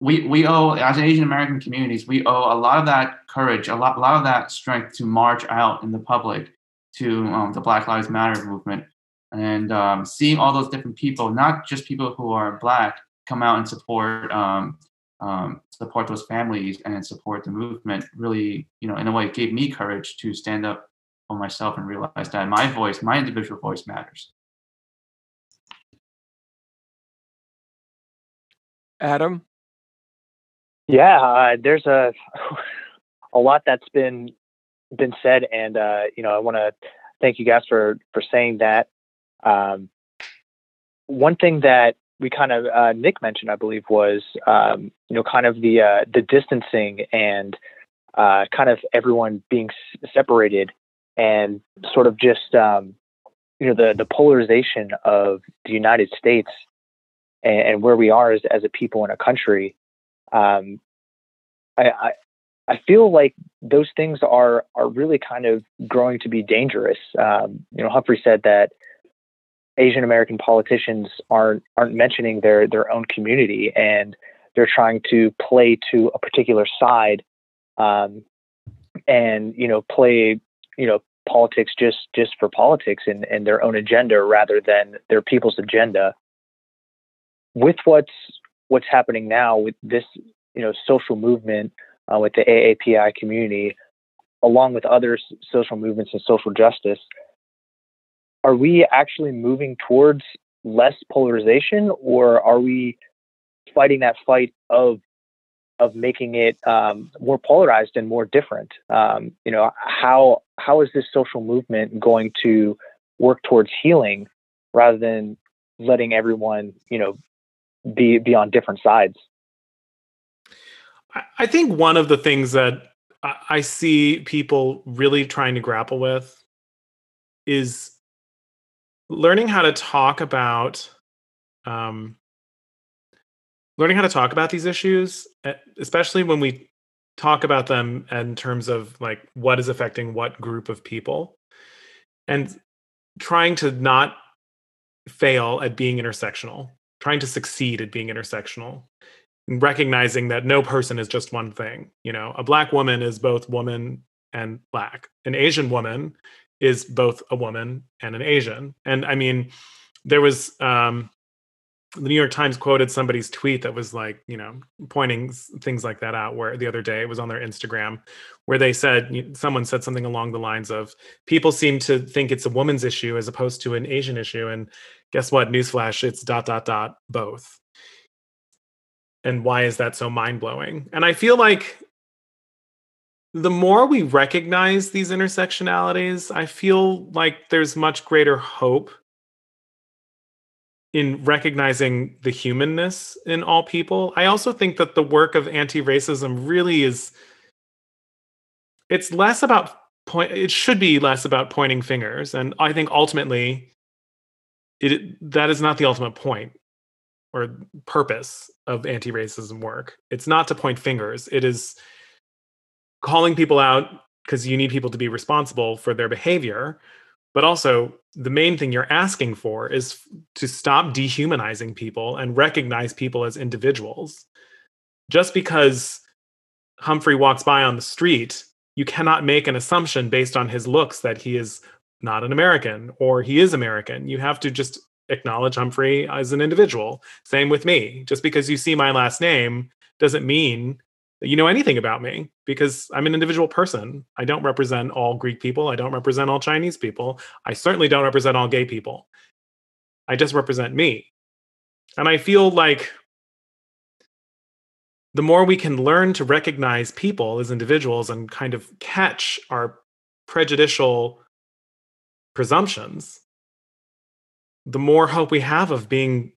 we we owe as Asian American communities, we owe a lot of that courage, a lot a lot of that strength to march out in the public to um, the Black Lives Matter movement, and um, seeing all those different people, not just people who are black, come out and support um, um, support those families and support the movement. Really, you know, in a way, gave me courage to stand up for myself and realize that my voice, my individual voice, matters. Adam. Yeah, uh, there's a a lot that's been been said, and uh, you know, I want to thank you guys for for saying that. Um, one thing that we kind of uh, Nick mentioned, I believe, was um, you know kind of the uh, the distancing and uh, kind of everyone being s- separated and sort of just um, you know the the polarization of the United States and, and where we are as as a people in a country um, I, I, I feel like those things are are really kind of growing to be dangerous. Um, you know, Humphrey said that Asian American politicians aren't aren't mentioning their their own community, and they're trying to play to a particular side, um, and you know, play you know politics just just for politics and, and their own agenda rather than their people's agenda. With what's what's happening now with this you know social movement uh, with the AAPI community, along with other social movements and social justice, are we actually moving towards less polarization, or are we fighting that fight of of making it um, more polarized and more different? Um, you know, how how is this social movement going to work towards healing rather than letting everyone, you know, be be on different sides? I think one of the things that I see people really trying to grapple with is learning how to talk about um, learning how to talk about these issues, especially when we talk about them in terms of like what is affecting what group of people, and trying to not fail at being intersectional, trying to succeed at being intersectional recognizing that no person is just one thing. You know, a black woman is both woman and black. An Asian woman is both a woman and an Asian. And I mean, there was um, the New York Times quoted somebody's tweet that was like, you know, pointing things like that out. Where the other day it was on their Instagram, where they said someone said something along the lines of, "People seem to think it's a woman's issue as opposed to an Asian issue." And guess what? Newsflash: it's dot dot dot both and why is that so mind-blowing and i feel like the more we recognize these intersectionalities i feel like there's much greater hope in recognizing the humanness in all people i also think that the work of anti-racism really is it's less about point it should be less about pointing fingers and i think ultimately it that is not the ultimate point or purpose of anti-racism work. It's not to point fingers. It is calling people out because you need people to be responsible for their behavior. But also, the main thing you're asking for is to stop dehumanizing people and recognize people as individuals. Just because Humphrey walks by on the street, you cannot make an assumption based on his looks that he is not an American or he is American. You have to just acknowledge Humphrey as an individual. Same with me. Just because you see my last name doesn't mean you know anything about me because I'm an individual person. I don't represent all Greek people. I don't represent all Chinese people. I certainly don't represent all gay people. I just represent me. And I feel like the more we can learn to recognize people as individuals and kind of catch our prejudicial presumptions, the more hope we have of being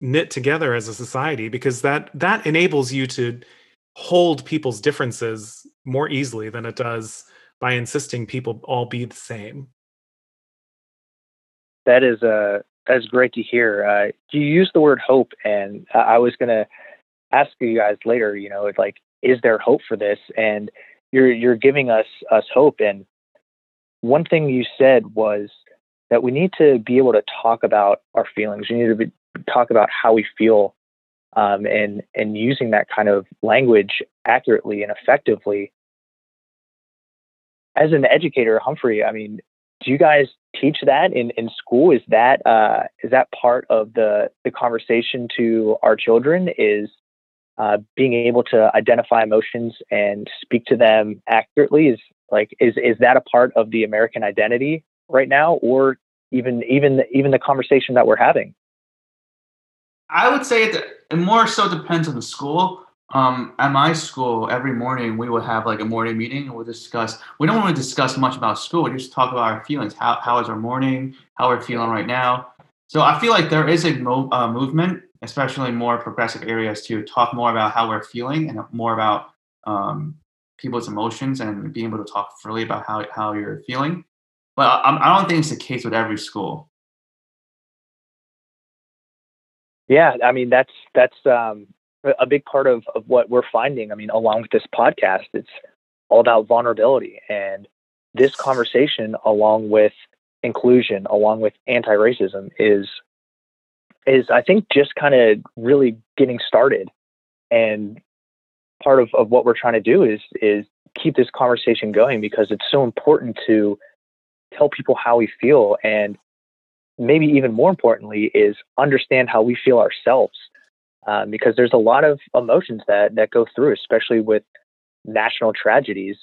knit together as a society because that that enables you to hold people's differences more easily than it does by insisting people all be the same. That is uh that is great to hear. Uh you use the word hope? And i was going to ask you guys later you know like is there hope for this? And you're you're giving us us hope. And one thing you said was that we need to be able to talk about our feelings. We need to be, talk about how we feel, um, and and using that kind of language accurately and effectively. As an educator, Humphrey, I mean, do you guys teach that in, in school? Is that uh, is that part of the the conversation to our children? Is uh, being able to identify emotions and speak to them accurately is like is is that a part of the American identity right now, or even even even the conversation that we're having? I would say it, it more so depends on the school. Um, at my school, every morning we would have like a morning meeting and we'll discuss. We don't want to discuss much about school. We just talk about our feelings. How how is our morning? How we're feeling right now. So I feel like there is a mo- uh, movement, especially in more progressive areas, to talk more about how we're feeling and more about um, people's emotions and being able to talk freely about how how you're feeling. But I, I don't think it's the case with every school. Yeah, I mean that's that's um, a big part of, of what we're finding. I mean, along with this podcast, it's all about vulnerability. And this conversation, along with inclusion, along with anti racism, is is I think just kind of really getting started. And part of, of what we're trying to do is is keep this conversation going because it's so important to tell people how we feel and maybe even more importantly is understand how we feel ourselves um, because there's a lot of emotions that that go through especially with national tragedies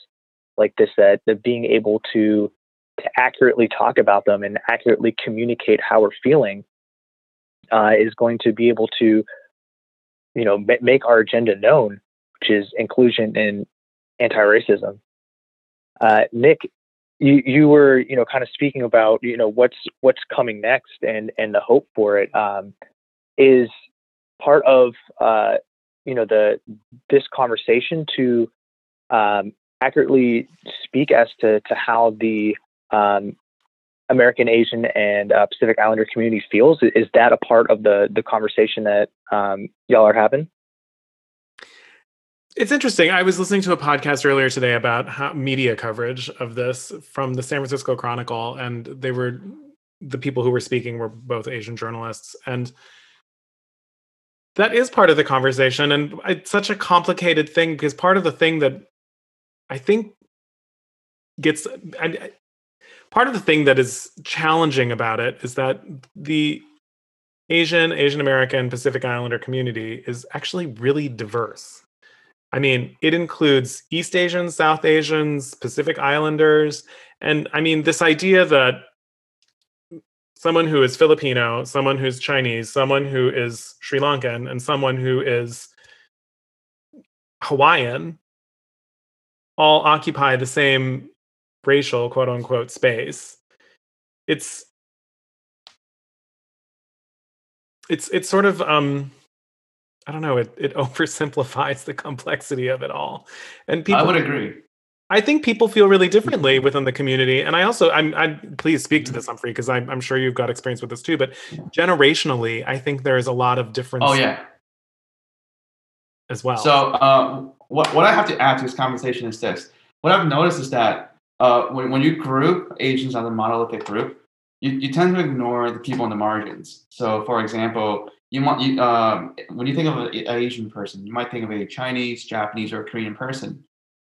like this that, that being able to to accurately talk about them and accurately communicate how we're feeling uh, is going to be able to you know ma- make our agenda known which is inclusion and anti-racism. Uh, nick you you were you know kind of speaking about you know what's what's coming next and and the hope for it um, is part of uh, you know the this conversation to um, accurately speak as to to how the um, American Asian and uh, Pacific Islander community feels. Is that a part of the the conversation that um, y'all are having? It's interesting. I was listening to a podcast earlier today about how media coverage of this from the San Francisco Chronicle, and they were the people who were speaking were both Asian journalists, and that is part of the conversation. And it's such a complicated thing because part of the thing that I think gets I, uh, part of the thing that is challenging about it is that the Asian, Asian American, Pacific Islander community is actually really diverse. I mean, it includes East Asians, South Asians, Pacific Islanders. And I mean, this idea that someone who is Filipino, someone who's Chinese, someone who is Sri Lankan, and someone who is Hawaiian all occupy the same racial quote unquote space. It's it's it's sort of um I don't know, it, it oversimplifies the complexity of it all. And people I would agree. I think people feel really differently within the community. And I also, I'm, I please speak to this, Humphrey, because I'm, I'm sure you've got experience with this too. But generationally, I think there is a lot of difference. Oh yeah. As well. So uh, what what I have to add to this conversation is this: what I've noticed is that uh, when when you group Asians as a monolithic group, you, you tend to ignore the people in the margins. So, for example, you want you um, when you think of an Asian person, you might think of a Chinese, Japanese, or Korean person.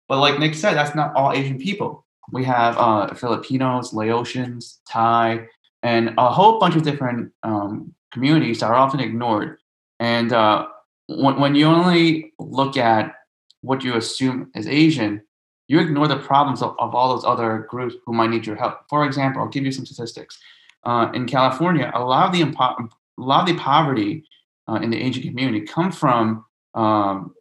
But like Nick said, that's not all Asian people. We have uh, Filipinos, Laotians, Thai, and a whole bunch of different um, communities that are often ignored. And uh, when, when you only look at what you assume is Asian, you ignore the problems of, of all those other groups who might need your help. For example, I'll give you some statistics. Uh, in California, a lot of the impo- a lot of the poverty uh, in the Asian community come from um,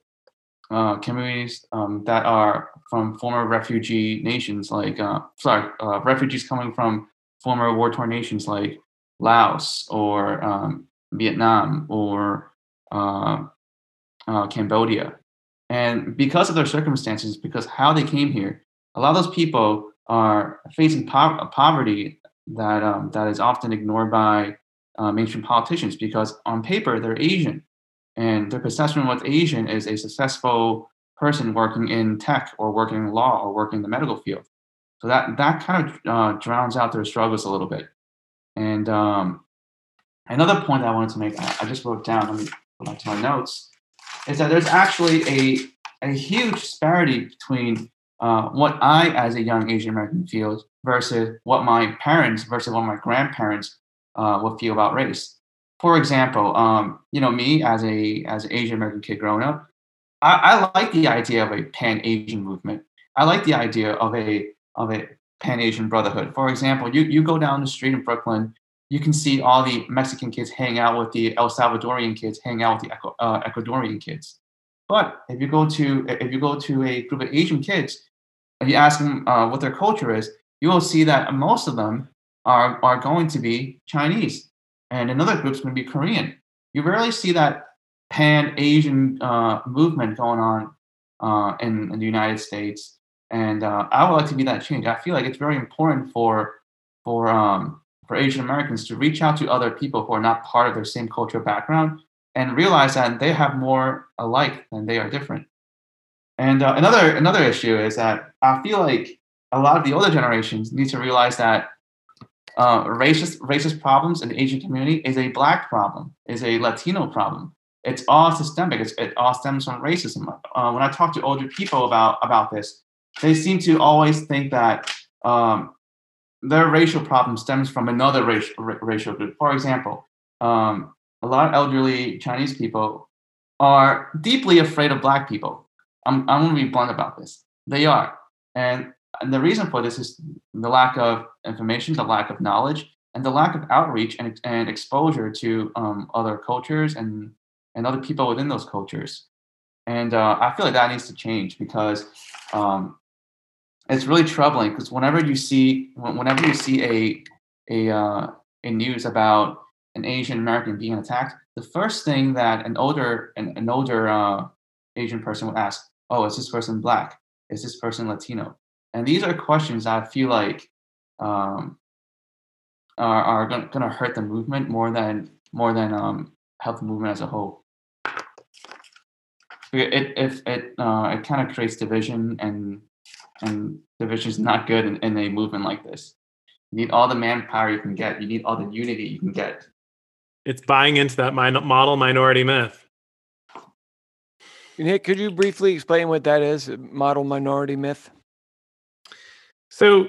uh, communities um, that are from former refugee nations, like uh, sorry, uh, refugees coming from former war-torn nations like Laos or um, Vietnam or uh, uh, Cambodia. And because of their circumstances, because how they came here, a lot of those people are facing po- poverty that um, that is often ignored by uh, mainstream politicians because on paper they're Asian, and their perception of what's Asian is a successful person working in tech or working in law or working in the medical field. So that that kind of uh, drowns out their struggles a little bit. And um, another point I wanted to make, I, I just wrote down. Let me go back to my notes. Is that there's actually a a huge disparity between uh, what I, as a young Asian American, feel versus what my parents versus what my grandparents uh, would feel about race. For example, um, you know, me as a as an Asian American kid growing up, I, I like the idea of a Pan Asian movement. I like the idea of a of a Pan Asian brotherhood. For example, you you go down the street in Brooklyn, you can see all the Mexican kids hang out with the El Salvadorian kids, hang out with the uh, Ecuadorian kids. But if you go to if you go to a group of Asian kids and you ask them uh, what their culture is, you will see that most of them are are going to be Chinese, and another group's going to be Korean. You rarely see that pan Asian uh, movement going on uh, in, in, the United States, and uh, I would like to be that change. I feel like it's very important for for um, for Asian Americans to reach out to other people who are not part of their same cultural background and realize that they have more alike than they are different. And uh, another another issue is that I feel like a lot of the older generations need to realize that uh, racist racist problems in the Asian community is a black problem, is a Latino problem. It's all systemic. It's, it all stems from racism. Uh, when I talk to older people about about this, they seem to always think that um, their racial problem stems from another racial racial group. For example, um, a lot of elderly Chinese people are deeply afraid of black people. I'm, I'm going to be blunt about this. They are. And, and the reason for this is the lack of information, the lack of knowledge, and the lack of outreach and, and exposure to um, other cultures and, and other people within those cultures. And uh, I feel like that needs to change because um, it's really troubling. Because whenever you see whenever you see a a uh, a news about an Asian American being attacked, the first thing that an older an, an older uh, Asian person would ask, "Oh, is this person black? Is this person Latino?" And these are questions that I feel like um, are, are going to hurt the movement more than more than um, help the movement as a whole. It it it uh, it kind of creates division and and division is not good in, in a movement like this. You need all the manpower you can get. You need all the unity you can get it's buying into that min- model minority myth. Nick, could you briefly explain what that is? Model minority myth. So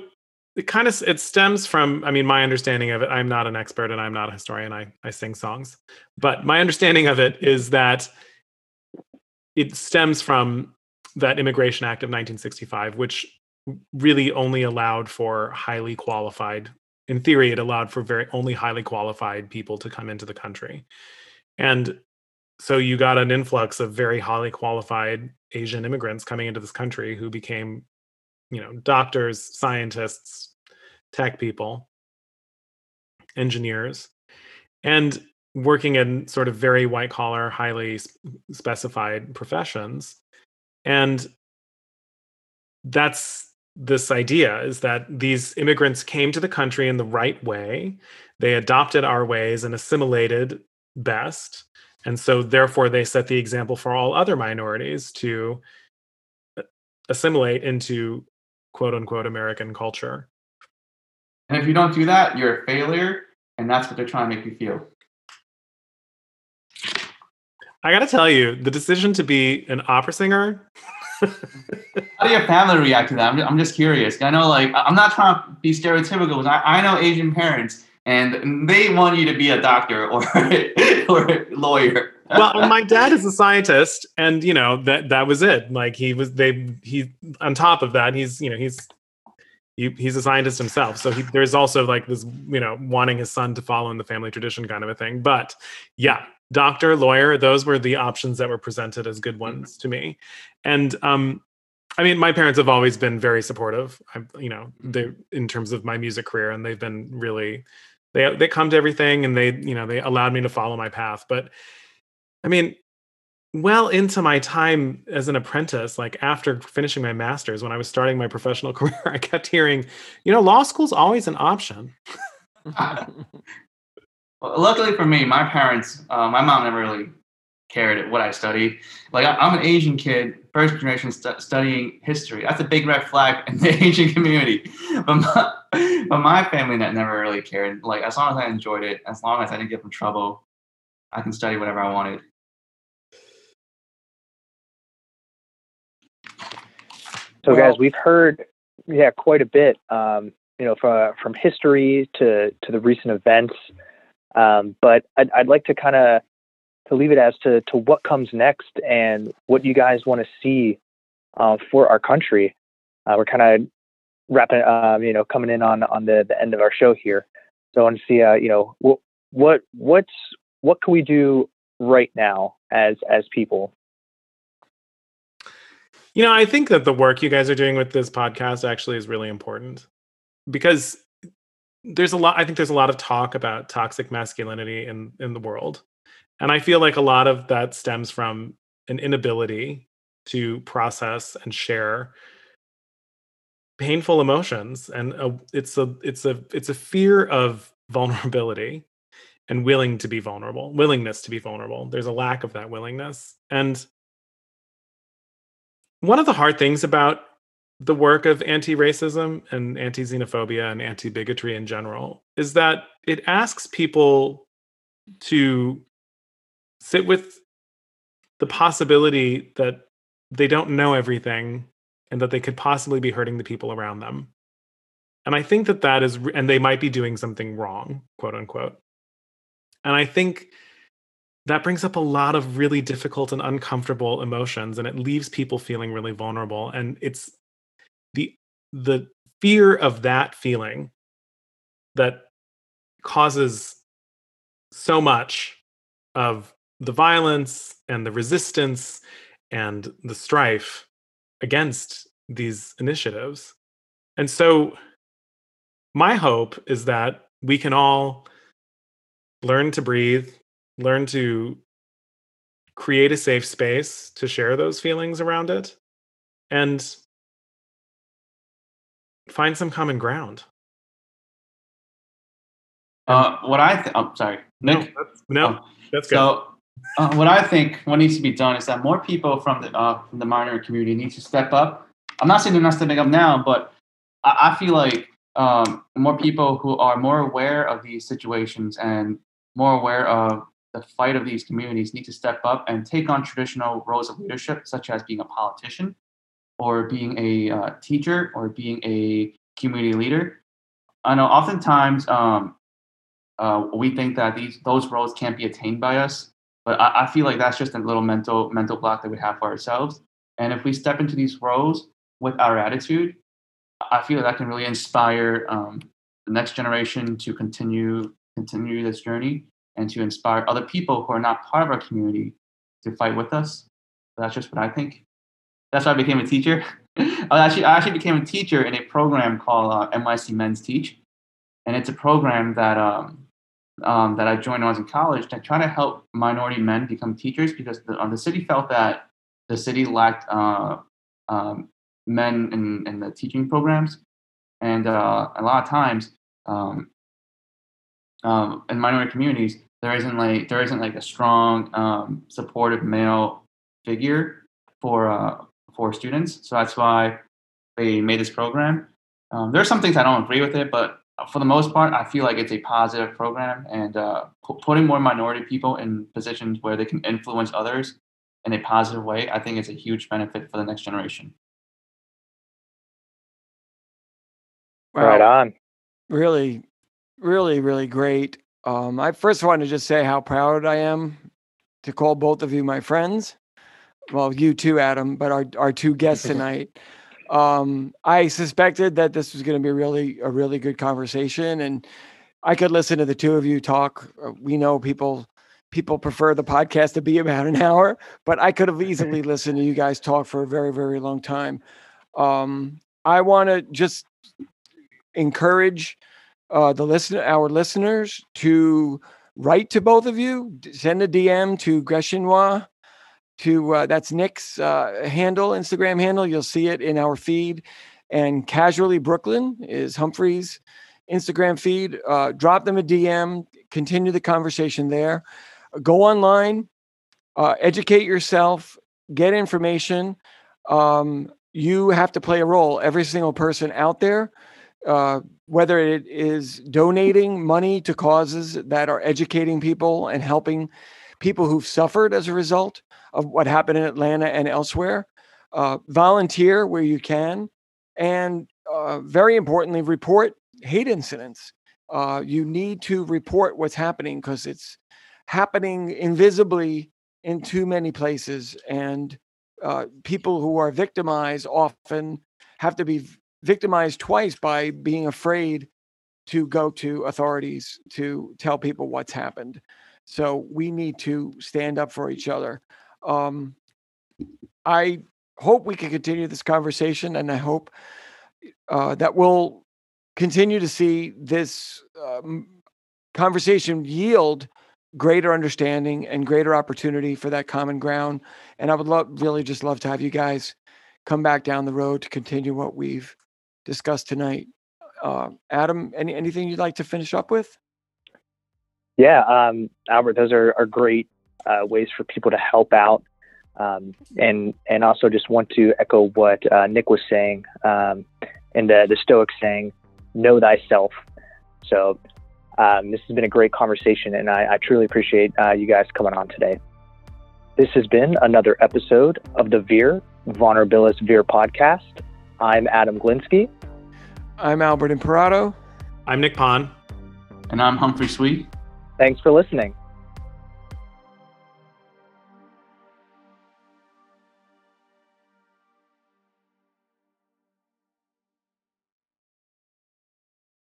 it kind of it stems from i mean my understanding of it i'm not an expert and i'm not a historian i, I sing songs but my understanding of it is that it stems from that immigration act of 1965 which really only allowed for highly qualified in theory, it allowed for very only highly qualified people to come into the country. And so you got an influx of very highly qualified Asian immigrants coming into this country who became, you know, doctors, scientists, tech people, engineers, and working in sort of very white collar, highly specified professions. And that's this idea is that these immigrants came to the country in the right way. They adopted our ways and assimilated best. And so, therefore, they set the example for all other minorities to uh, assimilate into quote unquote American culture. And if you don't do that, you're a failure. And that's what they're trying to make you feel. I got to tell you, the decision to be an opera singer How do your family react to that? I'm just, I'm just curious. I know, like, I'm not trying to be stereotypical. I, I know Asian parents, and they want you to be a doctor or or a lawyer. Well, my dad is a scientist, and you know that that was it. Like he was, they he on top of that, he's you know he's he, he's a scientist himself. So he, there's also like this, you know, wanting his son to follow in the family tradition kind of a thing. But yeah, doctor, lawyer, those were the options that were presented as good mm-hmm. ones to me. And um, I mean, my parents have always been very supportive. I, you know, they mm-hmm. in terms of my music career, and they've been really they they come to everything, and they you know they allowed me to follow my path. But I mean, well into my time as an apprentice, like after finishing my master's, when I was starting my professional career, I kept hearing, you know, law school's always an option. luckily for me, my parents, uh, my mom never really cared what I studied. Like I, am an Asian kid, first generation stu- studying history. That's a big red flag in the Asian community. But my, but my family never really cared. Like as long as I enjoyed it, as long as I didn't get in trouble, I can study whatever I wanted. So, well, guys, we've heard, yeah, quite a bit. Um, you know, from from history to to the recent events. Um, but I'd, I'd like to kind of to leave it as to to what comes next and what you guys want to see uh, for our country. Uh, we're kind of wrapping, uh, you know, coming in on on the, the end of our show here. So I want to see, uh, you know, what what what's what can we do right now as as people you know, I think that the work you guys are doing with this podcast actually is really important because there's a lot i think there's a lot of talk about toxic masculinity in in the world and i feel like a lot of that stems from an inability to process and share painful emotions and a, it's a it's a it's a fear of vulnerability and willing to be vulnerable, willingness to be vulnerable. There's a lack of that willingness. And one of the hard things about the work of anti-racism and anti-xenophobia and anti-bigotry in general is that it asks people to sit with the possibility that they don't know everything and that they could possibly be hurting the people around them. And i think that that is and they might be doing something wrong quote unquote. And i think that brings up a lot of really difficult and uncomfortable emotions and it leaves people feeling really vulnerable and it's the the fear of that feeling that causes so much of the violence and the resistance and the strife against these initiatives. And so, my hope is that we can all learn to breathe, learn to create a safe space to share those feelings around it, and find some common ground. Uh, what I th- oh, sorry, Nick. No, that's, no, oh. that's good. So, uh, what I think what needs to be done is that more people from the uh, from the minority community need to step up. I'm not saying they're not stepping up now, but I, I feel like um, more people who are more aware of these situations and more aware of the fight of these communities need to step up and take on traditional roles of leadership, such as being a politician or being a uh, teacher or being a community leader. I know oftentimes um, uh, we think that these those roles can't be attained by us, but I, I, feel like that's just a little mental mental block that we have for ourselves. And if we step into these roles with our attitude, I feel that can really inspire um, the next generation to continue continue this journey and to inspire other people who are not part of our community to fight with us. that's just what I think. That's why I became a teacher. I actually I actually became a teacher in a program called uh, NYC Men's Teach, and it's a program that um, um, that I joined when I was in college to try to help minority men become teachers because the, uh, the city felt that the city lacked uh, um, men in, in the teaching programs. And uh, a lot of times um, um in minority communities, there isn't like there isn't like a strong um, supportive male figure for uh, for students. So that's why they made this program. Um, there are some things I don't agree with it, but for the most part, I feel like it's a positive program, and uh, p- putting more minority people in positions where they can influence others in a positive way, I think is a huge benefit for the next generation. Wow. Right on. Really, really, really great. Um, I first want to just say how proud I am to call both of you my friends. Well, you too, Adam, but our, our two guests tonight. Um, I suspected that this was going to be really a really good conversation, and I could listen to the two of you talk. Uh, we know people people prefer the podcast to be about an hour, but I could have easily listened to you guys talk for a very very long time. Um, I want to just encourage uh, the listen our listeners to write to both of you, send a DM to Greshinois to uh, that's Nick's uh, handle, Instagram handle. You'll see it in our feed. And Casually Brooklyn is Humphrey's Instagram feed. Uh, drop them a DM, continue the conversation there. Go online, uh, educate yourself, get information. Um, you have to play a role. Every single person out there, uh, whether it is donating money to causes that are educating people and helping people who've suffered as a result of what happened in Atlanta and elsewhere. Uh, volunteer where you can, and uh, very importantly, report hate incidents. Uh, you need to report what's happening because it's happening invisibly in too many places, and uh, people who are victimized often have to be victimized twice by being afraid to go to authorities to tell people what's happened. So we need to stand up for each other. Um, I hope we can continue this conversation, and I hope uh, that we'll continue to see this um, conversation yield greater understanding and greater opportunity for that common ground. And I would love, really, just love to have you guys come back down the road to continue what we've discussed tonight. Uh, Adam, any anything you'd like to finish up with? Yeah, um, Albert, those are, are great uh, ways for people to help out. Um, and and also just want to echo what uh, Nick was saying um, and the, the Stoic saying, know thyself. So um, this has been a great conversation, and I, I truly appreciate uh, you guys coming on today. This has been another episode of the Veer Vulnerabilis Veer podcast. I'm Adam Glinsky. I'm Albert Imperato. I'm Nick Phan. And I'm Humphrey Sweet. Thanks for listening.